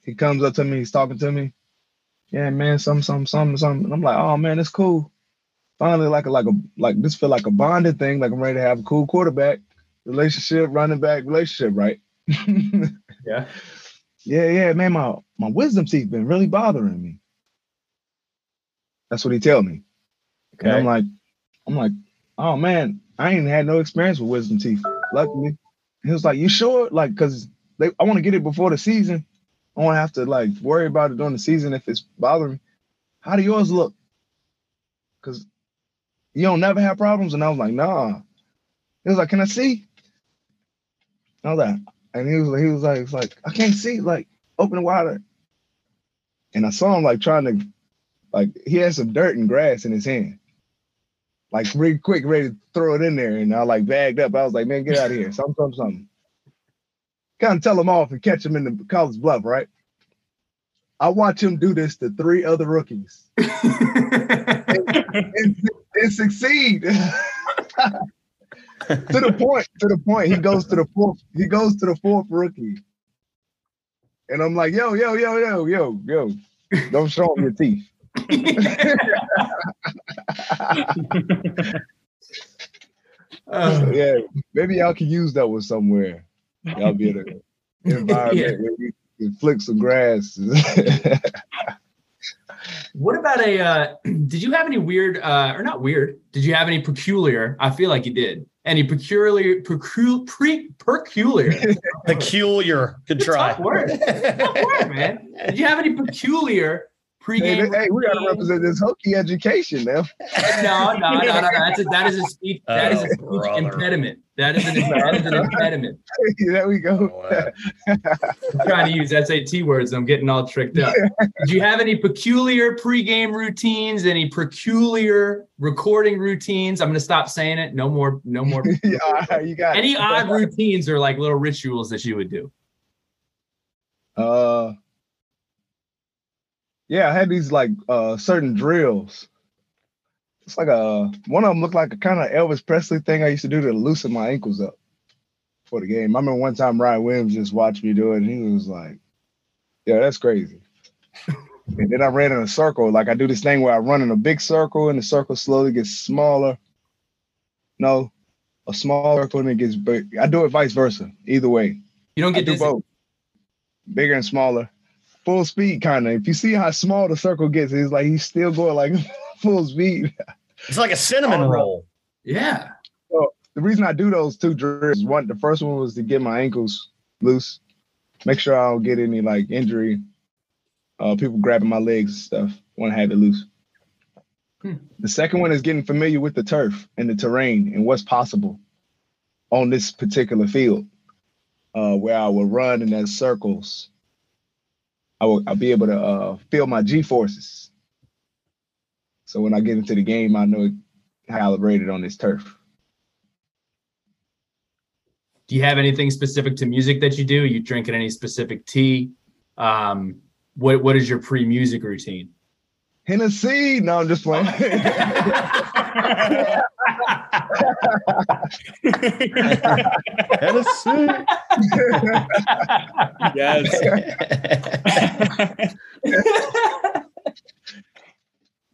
He comes up to me, he's talking to me. Yeah, man, some, some, some, some. And I'm like, oh man, it's cool. Finally, like a like a like this feel like a bonded thing. Like I'm ready to have a cool quarterback relationship, running back relationship, right? Yeah. Yeah, yeah, man, my my wisdom teeth been really bothering me. That's what he tell me. And I'm like, I'm like, oh man, I ain't had no experience with wisdom teeth. Luckily, he was like, you sure? Like, cause they, I want to get it before the season. I won't have to like worry about it during the season if it's bothering me. How do yours look? Cause you don't never have problems. And I was like, nah. He was like, can I see? Was like, and he was like, he was like, like, I can't see, like, open it wider. And I saw him like trying to, like, he had some dirt and grass in his hand. Like real quick, ready to throw it in there. And I like bagged up. I was like, man, get out of here. Something, something, something. Kind of tell him off and catch him in the college bluff, right? I watch him do this to three other rookies and, and succeed. to the point, to the point, he goes to the fourth, he goes to the fourth rookie. And I'm like, yo, yo, yo, yo, yo, yo, don't show him your teeth. Uh, yeah, maybe y'all can use that one somewhere. Y'all be in an environment Yeah. where you can flick some grass. what about a? Uh, did you have any weird, uh, or not weird? Did you have any peculiar? I feel like you did. Any peculiar, peculiar, pre, peculiar? Peculiar. Good try. Tough word. Tough word, man. Did you have any peculiar hey, pregame? hey, we gotta represent this Hokie education now. No, no, no, no, no. That's a, that is a speech. That is a Oh, speech brother. impediment. That is an, that is an impediment. there we go. I'm trying to use SAT words. I'm getting all tricked up. Did you have any peculiar pregame routines? Any peculiar recording routines? I'm gonna stop saying it. No more. No more. yeah, you got Any it. odd routines or like little rituals that you would do? Uh, yeah, I had these like uh certain drills. It's like a one of them looked like a kind of Elvis Presley thing I used to do to loosen my ankles up for the game. I remember one time Ryan Williams just watched me do it, and he was like, "Yeah, that's crazy." and then I ran in a circle. Like I do this thing where I run in a big circle, and the circle slowly gets smaller. No, a small circle and it gets big. I do it vice versa. Either way. You don't I get do dizzy. both. Bigger and smaller. Full speed, kind of. If you see how small the circle gets, it's like he's still going like full speed. It's like a cinnamon roll. Yeah. So The reason I do those two drills, one, the first one was to get my ankles loose, make sure I don't get any like injury. Uh, people grabbing my legs and stuff when I have it loose. Hmm. The second one is getting familiar with the turf and the terrain and what's possible on this particular field, uh, where I will run in those circles. I will I'll be able to uh, feel my G forces. So when I get into the game, I know it calibrated on this turf. Do you have anything specific to music that you do? you drinking any specific tea? Um, what What is your pre music routine? Hennessy. No, I'm just playing. Tennessee. yes.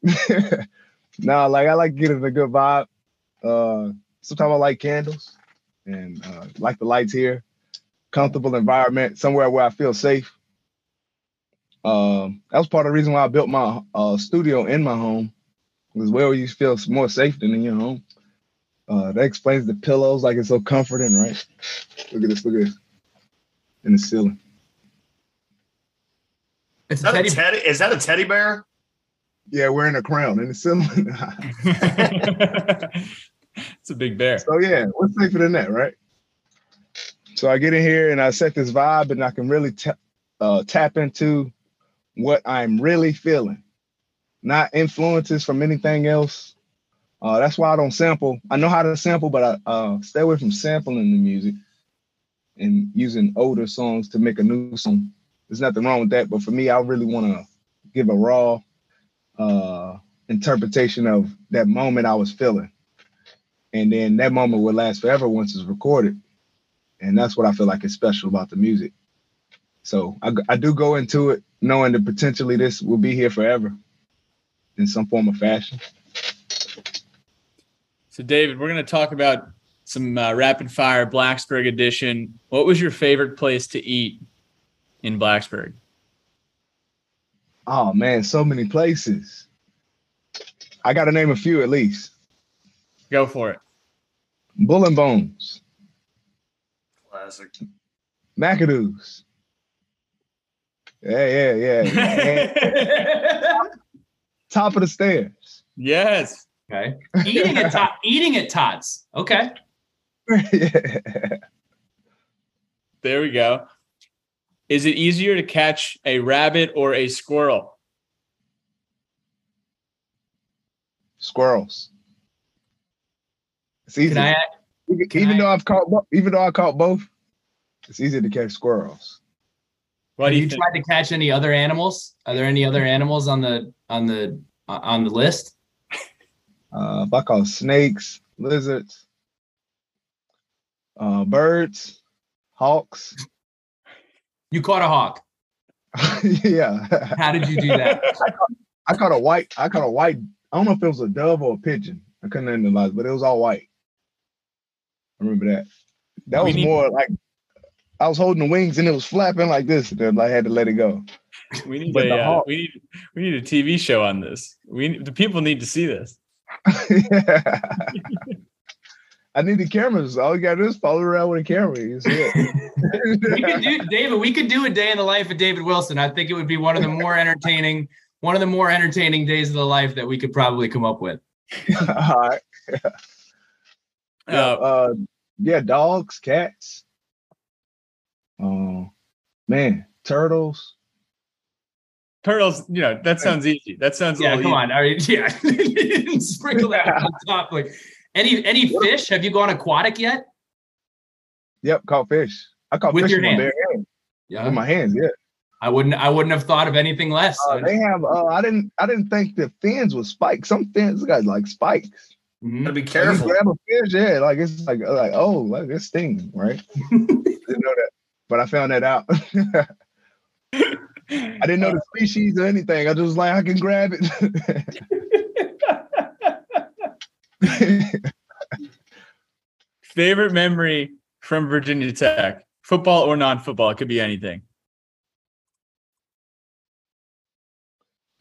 no, like I like getting a good vibe. Uh sometimes I like candles and uh like the lights here. comfortable environment, somewhere where I feel safe. Um, that was part of the reason why I built my uh, studio in my home, was where you feel more safe than in your home. Uh, that explains the pillows, like it's so comforting, right? Look at this, look at this, in the ceiling. It's Is a that, teddy. a teddy, is that a teddy bear? Yeah, wearing a crown in the ceiling. it's a big bear. So yeah, what's safer than that, right? So I get in here and I set this vibe, and I can really ta- uh, tap into what I'm really feeling, not influences from anything else. Uh, that's why I don't sample. I know how to sample, but I uh, stay away from sampling the music and using older songs to make a new song. There's nothing wrong with that, but for me, I really want to give a raw uh, interpretation of that moment I was feeling and then that moment will last forever once it's recorded and that's what i feel like is special about the music so I, I do go into it knowing that potentially this will be here forever in some form of fashion So, David, we're going to talk about some uh, rapid fire Blacksburg edition. What was your favorite place to eat in Blacksburg? oh man so many places i gotta name a few at least Go for it. bull and bones Classic. Macado's yeah yeah yeah, yeah. top of the stairs yes. Okay. Eating at tot. Eating at tots. Okay. yeah. There we go. Is it easier to catch a rabbit or a squirrel? squirrels it's easy Can I? Even, Can even I- though I've caught, even though I caught both, it's easy to catch squirrels. What Have do you you tried to catch any other animals? Are there any other animals on the on the uh, on the list? Uh, if I caught snakes, lizards, uh, birds, hawks, You caught a hawk. yeah, How did you do that? I caught a white. I caught a white. I don't know if it was a dove or a pigeon. I couldn't analyze, but it was all white. I remember that. That We was need- more like I was holding the wings and it was flapping like this, and I had to let it go. We need But a the uh, we need we need a TV show on this. We the people need to see this. I need the cameras. All you gotta do is follow around with a camera. You see we could do David. We could do a day in the life of David Wilson. I think it would be one of the more entertaining, one of the more entertaining days of the life that we could probably come up with. All right. Uh, uh, yeah, dogs, cats. Oh man, turtles. Turtles, you know, that sounds easy. That sounds a Yeah, come easy. on. Are you, yeah, sprinkle that on top. Like any any fish? Have you gone aquatic yet? Yep, caught fish. I caught With fish your with my hand? bare hands. Yeah, With my hands, yeah. I wouldn't. I wouldn't have thought of anything less. Uh, they have. Uh, I didn't. I didn't think the fins was spikes. Some fins got like spikes. Mhm. Gotta be Like, you careful. grab a fish, yeah, like it's like like oh, like it's stinging, right? didn't know that, but I found that out. I didn't know the species or anything. I just was like I can grab it. Favorite memory from Virginia Tech, football or non-football, it could be anything.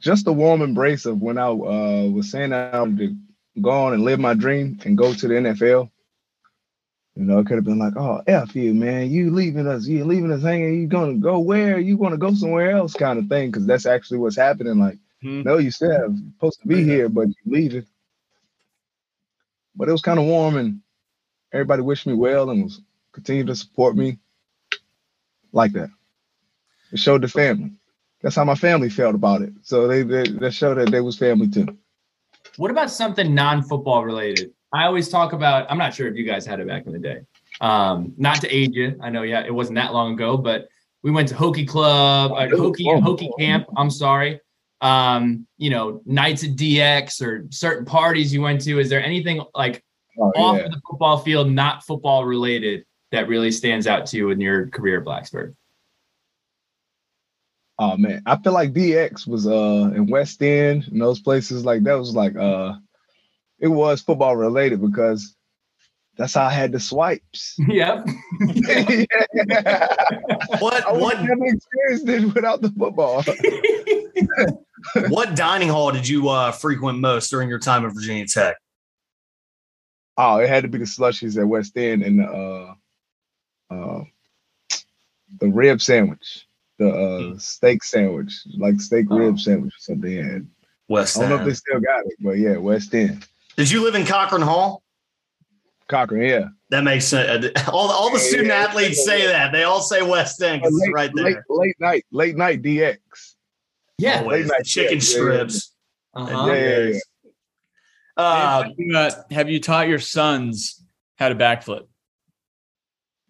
just the warm embrace of when I uh, was saying that I wanted to go on and live my dream and go to the NFL. You know, it could have been like, oh, F you, man. You leaving us, you leaving us hanging. You gonna go where? You gonna go somewhere else kind of thing. Cause that's actually what's happening. Like, Hmm. no, you still have supposed to be here, but you leaving. But it was kind of warm and everybody wished me well and was continued to support me like that. It showed the family. That's how my family felt about it. So they they, they showed that they was family too. What about something non-football related? I always talk about. I'm not sure if you guys had it back in the day. Um, not to age you, I know. Yeah, it wasn't that long ago, but we went to Hokie Club, uh, Hokie Camp. I'm sorry. Um, you know, nights at DX or certain parties you went to. Is there anything like Oh, off yeah. of the football field, not football related, that really stands out to you in your career at Blacksburg? Oh man, I feel like DX was uh in West End and those places like that was like uh it was football related because That's how I had the swipes. Yep. What I what have never experienced it without the football. what dining hall did you uh, frequent most during your time at Virginia Tech? Oh, it had to be the slushies at West End and the uh, uh, the rib sandwich, the uh, steak sandwich, like steak Oh. rib sandwich or something. They had. West I don't know if they still got it, but yeah, West End, Did you live in Cochrane Hall? Cochrane. Yeah, That makes sense. All, all the student yeah. athletes say that. They all say West End because it's late, right there. late night, late night DX. Yeah. Always. late night, Chicken yeah, yeah, strips. Uh-huh. Yeah, yeah, yeah. Uh, have, you, uh, have you taught your sons how to backflip?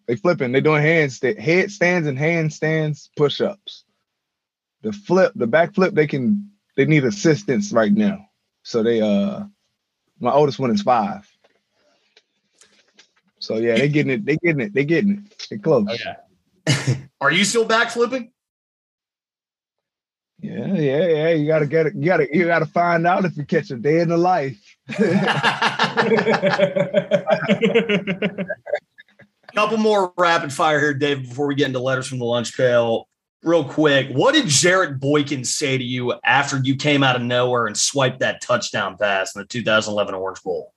They flipping. They doing handstand, headstands and handstands, push ups. The flip, the backflip, they can. They need assistance right now. So they uh, my oldest one is five. So yeah, they're getting it. They're getting it. They're getting it. They close. Yeah. are you still backflipping? Yeah, yeah, yeah. You gotta get it. You gotta you gotta find out if you catch a day in the life. Couple more rapid fire here, Dave, before we get into letters from the lunch pail. Real quick, what did Jarrett Boykin say to you after you came out of nowhere and swiped that touchdown pass in the 2011 Orange Bowl?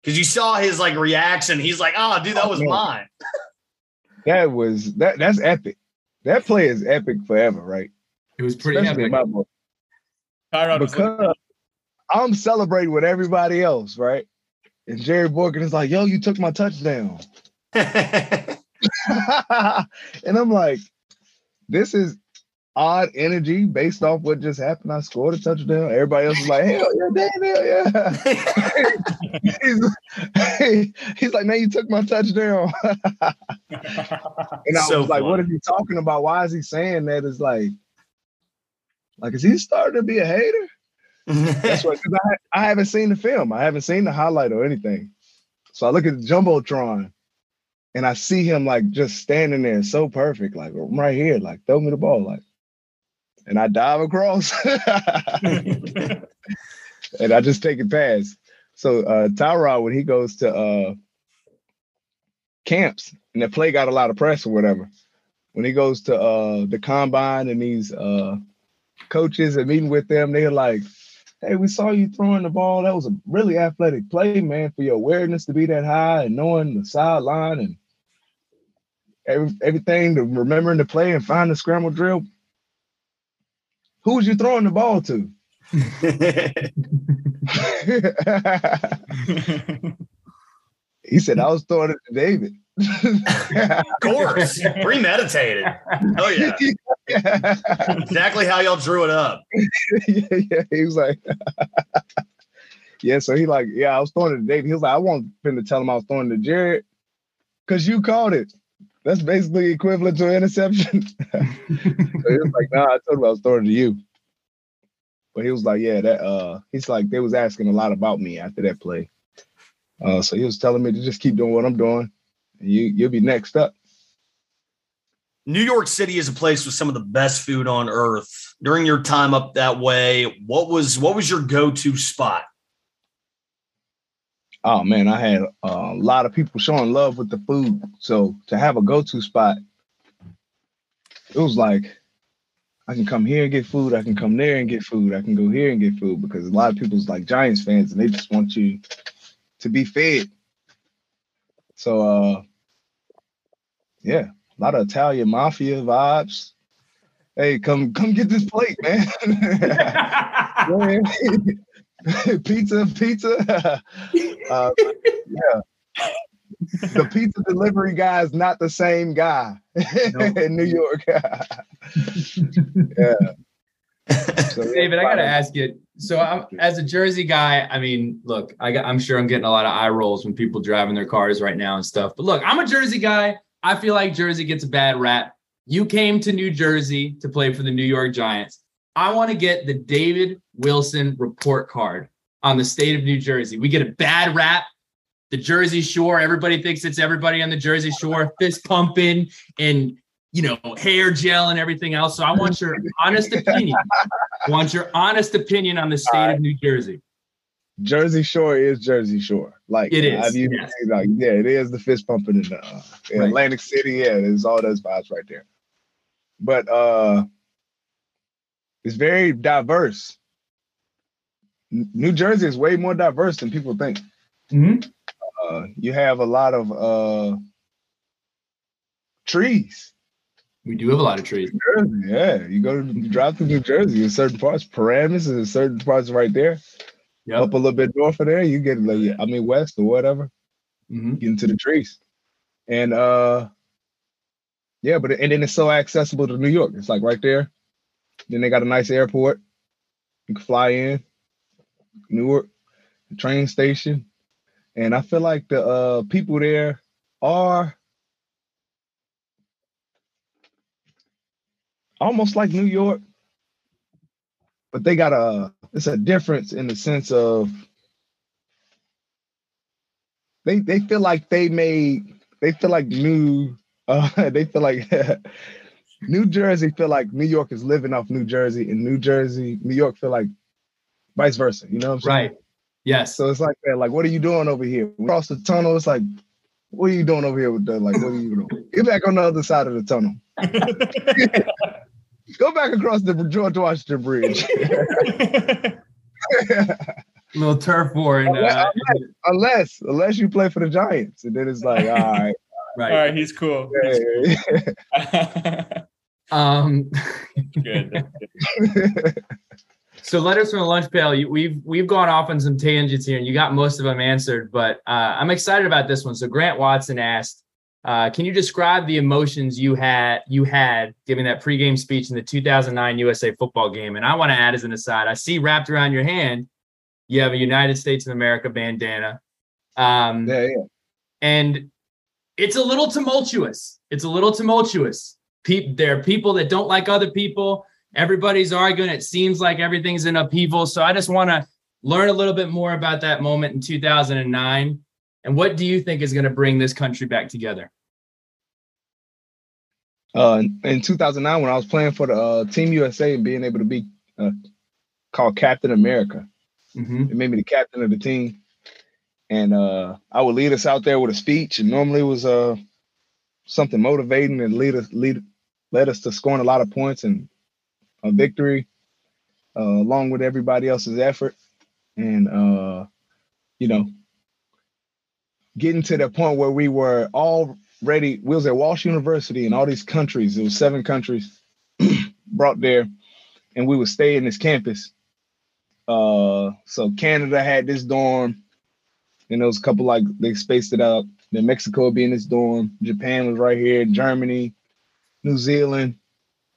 Because you saw his like reaction. He's like, "Oh, dude, that was Oh, mine." That was that. That's epic. That play is epic forever, right? It was pretty Especially epic. my boy. Tyrod was looking- because I'm celebrating with everybody else, right? And Jerry Boykin is like, "Yo, you took my touchdown," and I'm like, "This is odd energy based off what just happened. I scored a touchdown. Everybody else is like, hell yeah, damn, hell yeah. he's, he's like, man, you took my touchdown. and I So was like, what is he talking about? Why is he saying that? It's like, like, is he starting to be a hater? That's what, I, I haven't seen the film. I haven't seen the highlight or anything. So I look at the Jumbotron and I see him like just standing there so perfect, like I'm right here, like throw me the ball, like, and I dive across and I just take it past. So uh Tyrod, when he goes to uh camps and the play got a lot of press or whatever, when he goes to uh the combine and these uh coaches and meeting with them, they're like, Hey, we saw you throwing the ball. That was a really athletic play, man, for your awareness to be that high and knowing the sideline and every, everything to remembering to play and find the scramble drill. Who was you throwing the ball to? he said, I was throwing it to David. of course, premeditated. Oh yeah, exactly how y'all drew it up. yeah, yeah. He was like, yeah. So he like, yeah, I was throwing it to David. He was like, I want him to tell him I was throwing it to Jarrett because you called it. That's basically equivalent to an interception. so he was like, nah, I told him I was throwing to you. But he was like, yeah, that uh he's like, they was asking a lot about me after that play. Uh so he was telling me to just keep doing what I'm doing. And you you'll be next up. New York City is a place with some of the best food on earth. During your time up that way, what was what was your go-to spot? Oh man, I had a lot of people showing love with the food. So to have a go-to spot, it was like I can come here and get food. I can come there and get food. I can go here and get food because a lot of people's like Giants fans and they just want you to be fed. So uh yeah, a lot of Italian mafia vibes. Hey, come come get this plate, man. Go ahead. pizza, pizza. Uh, yeah. The pizza delivery guy is not the same guy in New York. yeah. So, yeah, David, I got to ask you. So, I'm, as a Jersey guy, I mean, look, I got, I'm sure I'm getting a lot of eye rolls when people driving their cars right now and stuff. But look, I'm a Jersey guy. I feel like Jersey gets a bad rap. You came to New Jersey to play for the New York Giants. I want to get the David Wilson report card on the state of New Jersey. We get a bad rap. The Jersey Shore, everybody thinks it's everybody on the Jersey Shore, fist pumping and you know, hair gel and everything else. So I want your honest opinion. I want your honest opinion on the state of New Jersey. Jersey Shore is Jersey Shore. Like It is, yes. like yeah, it is the fist pumping in the uh, in Right. Atlantic City. Yeah, there's all those vibes right there. But uh it's very diverse. New Jersey is way more diverse than people think. Mhm. Uh, you have a lot of uh trees. We do have a lot of trees. Jersey, yeah. You go to you drive through New Jersey in certain parts, Paramus and certain parts right there. Yep. Up a little bit north of there, you get like I mean west or whatever, Mhm. get into the trees. And uh yeah, but and then it's so accessible to New York. It's like right there. Then they got a nice airport. You can fly in. Newark, train station. And I feel like the uh people there are almost like New York, but they got a it's a difference in the sense of they they feel like they made they feel like new uh they feel like New Jersey feel like New York is living off New Jersey and New Jersey New York feel like vice versa you know what I'm saying Right. Yes. so it's like that like what are you doing over here across the tunnel it's like what are you doing over here with the like what are you doing get back on the other side of the tunnel go back across the George Washington Bridge little turf war and uh, unless unless you play for the Giants, and then it's like, all right, right. All right, he's cool. hey. Um, Good. so letters from the lunch pail. You, we've we've gone off on some tangents here, and you got most of them answered. But uh, I'm excited about this one. So Grant Watson asked, uh, "Can you describe the emotions you had you had giving that pregame speech in the 2009 USA Football game?" And I want to add as an aside, I see wrapped around your hand, you have a United States of America bandana. Um, yeah, yeah. and it's a little tumultuous. It's a little tumultuous. Pe- there are people that don't like other people. Everybody's arguing. It seems like everything's in upheaval. So I just want to learn a little bit more about that moment in 2009. And what do you think is going to bring this country back together? Uh, in 2009, when I was playing for the uh, Team USA and being able to be uh, called Captain America, Mm-hmm. it made me the captain of the team, and uh, I would lead us out there with a speech, and normally it was uh, something motivating and lead us lead led us to scoring a lot of points and a victory, uh, along with everybody else's effort, and uh, you know, getting to the point where we were all ready. We was at Walsh University and all these countries. It was seven countries brought there, and we would stay in this campus. Uh, so Canada had this dorm, and there was a couple like they spaced it out. Then Mexico would be in this dorm. Japan was right here. Germany, New Zealand,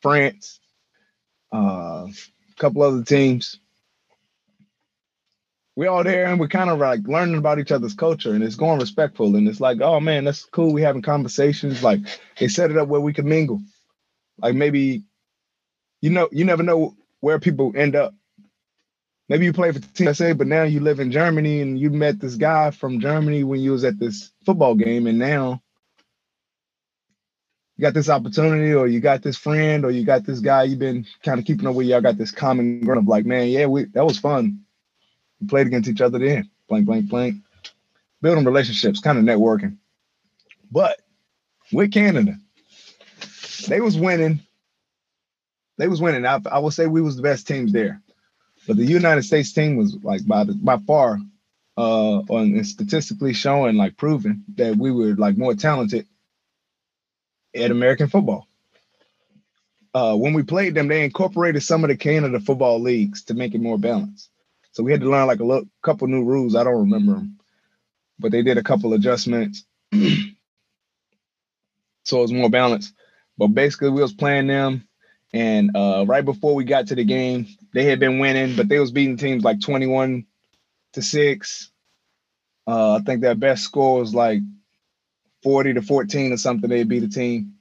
France, uh, a couple other teams. We all there and we're kind of like learning about each other's culture and it's going respectful and it's like, oh man, that's cool. We having conversations. Like they set it up where we can mingle. Like maybe, you know, you never know where people end up. Maybe you play for USA, but now you live in Germany and you met this guy from Germany when you was at this football game, and now you got this opportunity, or you got this friend, or you got this guy you've been kind of keeping up with. Y'all got this common ground of like, man, yeah, we that was fun. We played against each other then, blank, blank, blank. Building relationships, kind of networking. But with Canada, they was winning. They was winning. I, I would say we was the best teams there. But the United States team was like by the, by far uh on statistically showing like proving that we were like more talented at American football. Uh when we played them, they incorporated some of the Canada football leagues to make it more balanced. So we had to learn like a little, couple new rules. I don't remember them, but they did a couple adjustments. so it was more balanced. But basically we was playing them and uh, right before we got to the game, they had been winning, but they was beating teams like 21 to 6. Uh, I think their best score was like 40 to 14 or something. they'd beat a team.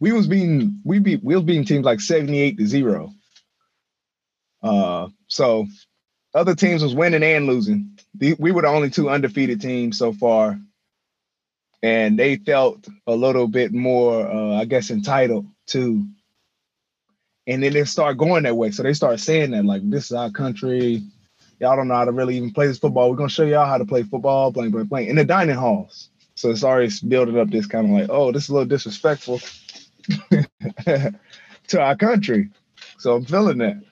We was beating we beat we was beating teams like 78 to 0. Uh, so other teams was winning and losing. The- We were the only two undefeated teams so far. And they felt a little bit more, uh, I guess, entitled to. And then they start going that way. So they start saying that, like, this is our country. Y'all don't know how to really even play this football. We're gonna show y'all how to play football, playing, playing, playing in the dining halls. So it's already building up this kind of like, oh, this is a little disrespectful to our country. So I'm feeling that.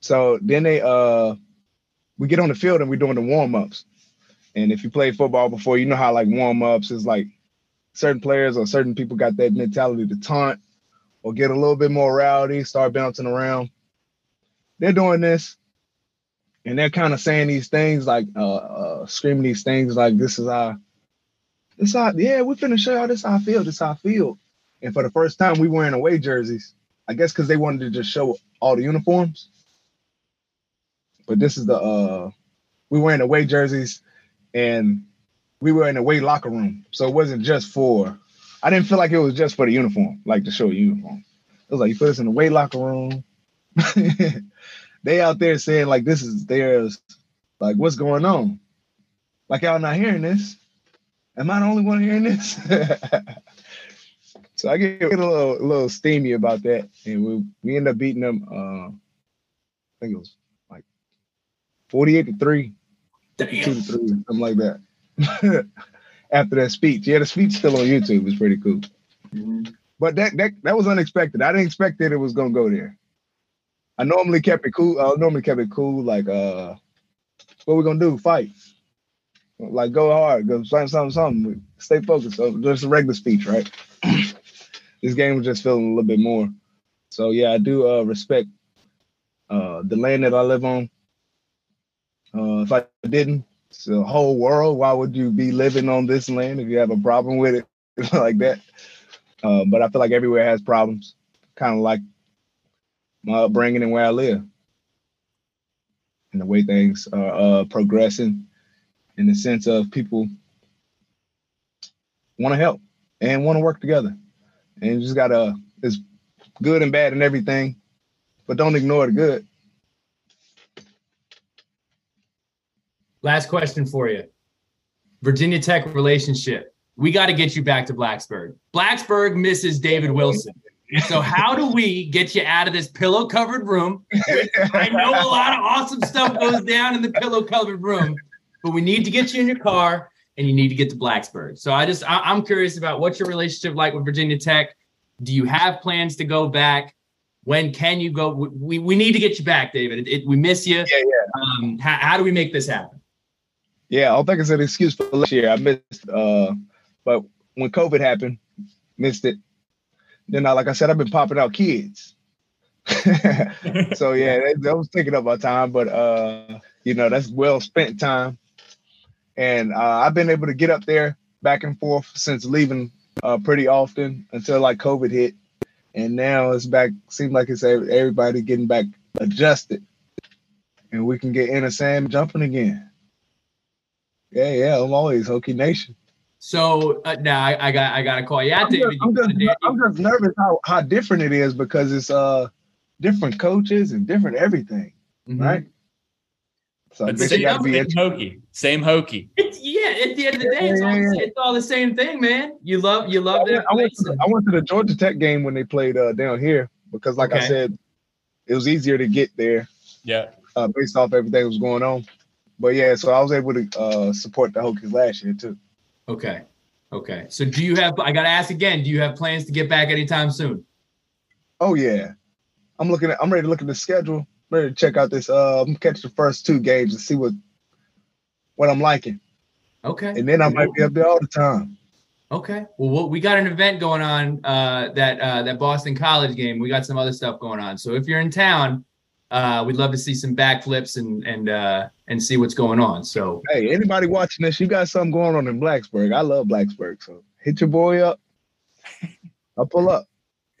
So then they uh we get on the field and we're doing the warm-ups. And if you play football before, you know how like warm-ups is like certain players or certain people got that mentality to taunt or get a little bit more rowdy, start bouncing around. They're doing this and they're kind of saying these things like uh, uh screaming these things like this is how this how yeah, we're finna show y'all this how I feel, this how I feel. And for the first time we wearing away jerseys. I guess because they wanted to just show all the uniforms. But this is the uh we wearing away jerseys and we were in the away locker room. So it wasn't just for I didn't feel like it was just for the uniform, like to show a uniform. It was like you put us in the away locker room. they out there saying like this is theirs, like what's going on? Like y'all not hearing this? Am I the only one hearing this? so I get, a little a little steamy about that, and we we end up beating them. Uh, I think it was like forty eight to three, two to three, something like that. After that speech, yeah, the speech still on YouTube. It's pretty cool. Mm-hmm. But that that that was unexpected. I didn't expect that it was gonna go there. I normally kept it cool. I normally kept it cool. Like, uh, what we gonna do? Fight? Like, go hard. Go something, something, something. Stay focused. So just a regular speech, right? this game was just feeling a little bit more. So yeah, I do uh, respect uh, the land that I live on. Uh, if I didn't, it's the whole world. Why would you be living on this land if you have a problem with it like that? Uh, but I feel like everywhere has problems, kind of like my upbringing and where I live, and the way things are uh, progressing, in the sense of people want to help and want to work together, and you just gotta. It's good and bad and everything, but don't ignore the good. Last question for you. Virginia Tech relationship. We got to get you back to Blacksburg. Blacksburg misses David Wilson. So how do we get you out of this pillow covered room? I know a lot of awesome stuff goes down in the pillow covered room, but we need to get you in your car and you need to get to Blacksburg. So I just I, am curious about what's your relationship like with Virginia Tech. Do you have plans to go back? When can you go? We, we need to get you back, David. It, it, we miss you. Yeah, yeah. Um, how, how do we make this happen? Yeah, I don't think it's an excuse for last year. I missed, uh, but when COVID happened, missed it. Then, I, like I said, I've been popping out kids. so yeah, that, that, was taking up my time, but uh, you know that's well spent time. And uh, I've been able to get up there back and forth since leaving uh, pretty often until like COVID hit, and now it's back. Seems like it's everybody getting back adjusted, and we can get Enter Sandman jumping again. Yeah, yeah, I'm always Hokie Nation. So uh, now I, I, got I got to call you out, I'm just, I'm just, I'm just nervous how, how different it is because it's uh different coaches and different everything, mm-hmm. right? So but same, same Hokie, same Hokie. It's, yeah, at the end of the day, it's, all, it's all the same thing, man. You love you love that. I went, to, I went to the Georgia Tech game when they played uh, down here because, like okay. I said, it was easier to get there. Yeah, uh, based off everything that was going on. But yeah, so I was able to uh, support the Hokies last year too. Okay. Okay. So do you have I gotta ask again, do you have plans to get back anytime soon? Oh yeah. I'm looking at I'm ready to look at the schedule. I'm ready to check out this uh I'm catch the first two games and see what what I'm liking. Okay. And then I might be up there all the time. Okay. Well, we got an event going on uh, that uh, that Boston College game. We got some other stuff going on. So if you're in town, uh, we'd love to see some backflips and and uh, and see what's going on. So hey, anybody watching this, you got something going on in Blacksburg. I love Blacksburg, so hit your boy up. I'll pull up.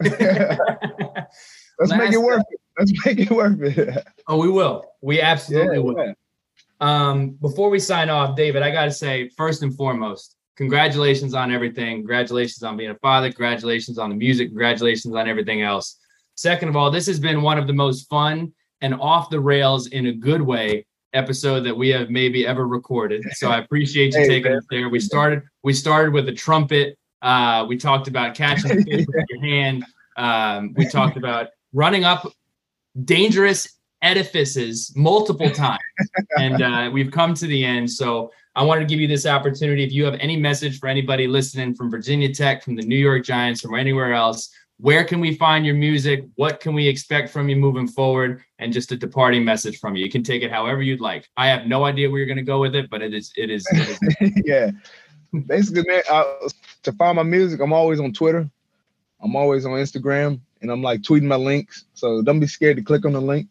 Let's Last, make it worth it. Let's make it worth it. oh, we will. We absolutely yeah, will. Yeah. Um, before we sign off, David, I got to say, first and foremost, congratulations on everything. Congratulations on being a father. Congratulations on the music. Congratulations on everything else. Second of all, this has been one of the most fun and off the rails in a good way episode that we have maybe ever recorded. So I appreciate you hey, taking man. us there. We started we started with a trumpet. Uh, we talked about catching the fish with your hand. Um, we talked about running up dangerous edifices multiple times, and uh, we've come to the end. So I wanted to give you this opportunity. If you have any message for anybody listening from Virginia Tech, from the New York Giants, from anywhere else, where can we find your music? What can we expect from you moving forward? And just a departing message from you. You can take it however you'd like. I have no idea where you're going to go with it, but it is, it is, it is. yeah. Basically, man, I, to find my music, I'm always on Twitter. I'm always on Instagram, and I'm like tweeting my links. So don't be scared to click on the link.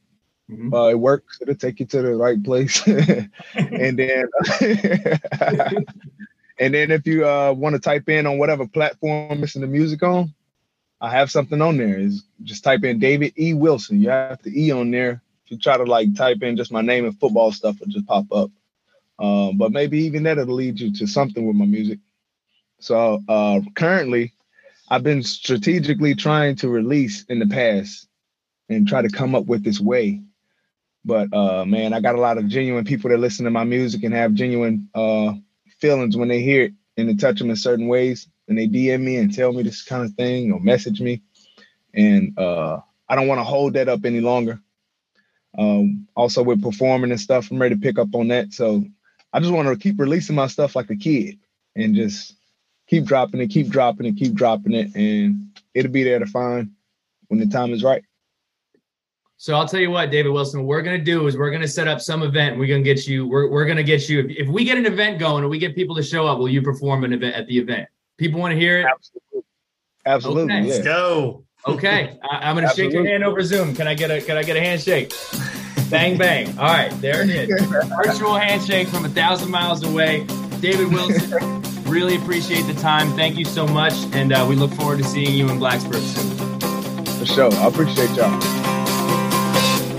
Mm-hmm. Uh, it works. It'll take you to the right place. and then, and then if you uh, want to type in on whatever platform listen to music on, I have something on there. Is just type in David E. Wilson. You have the E on there. If you try to like type in just my name and football stuff, it'll just pop up. Um, but maybe even that will lead you to something with my music. So uh, currently, I've been strategically trying to release in the past and try to come up with this way. But uh, man, I got a lot of genuine people that listen to my music and have genuine uh, feelings when they hear it and it touch them in certain ways and they DM me and tell me this kind of thing or message me. And uh, I don't want to hold that up any longer. Um, also with performing and stuff, I'm ready to pick up on that. So I just want to keep releasing my stuff like a kid and just keep dropping it, keep dropping it, keep dropping it, and it'll be there to find when the time is right. So I'll tell you what, David Wilson, what we're gonna do is we're gonna set up some event. We're gonna get you. We're, we're gonna get you. If, if we get an event going and we get people to show up, will you perform an event at the event? People want to hear it. Absolutely. Absolutely. Okay. Yeah. Let's go. Okay, I, am gonna shake your hand over Zoom. Can I get a Can I get a handshake? bang bang. All right, there it is. Virtual handshake from a thousand miles away. David Wilson. really appreciate the time. Thank you so much, and uh, we look forward to seeing you in Blacksburg soon. For sure. I appreciate y'all.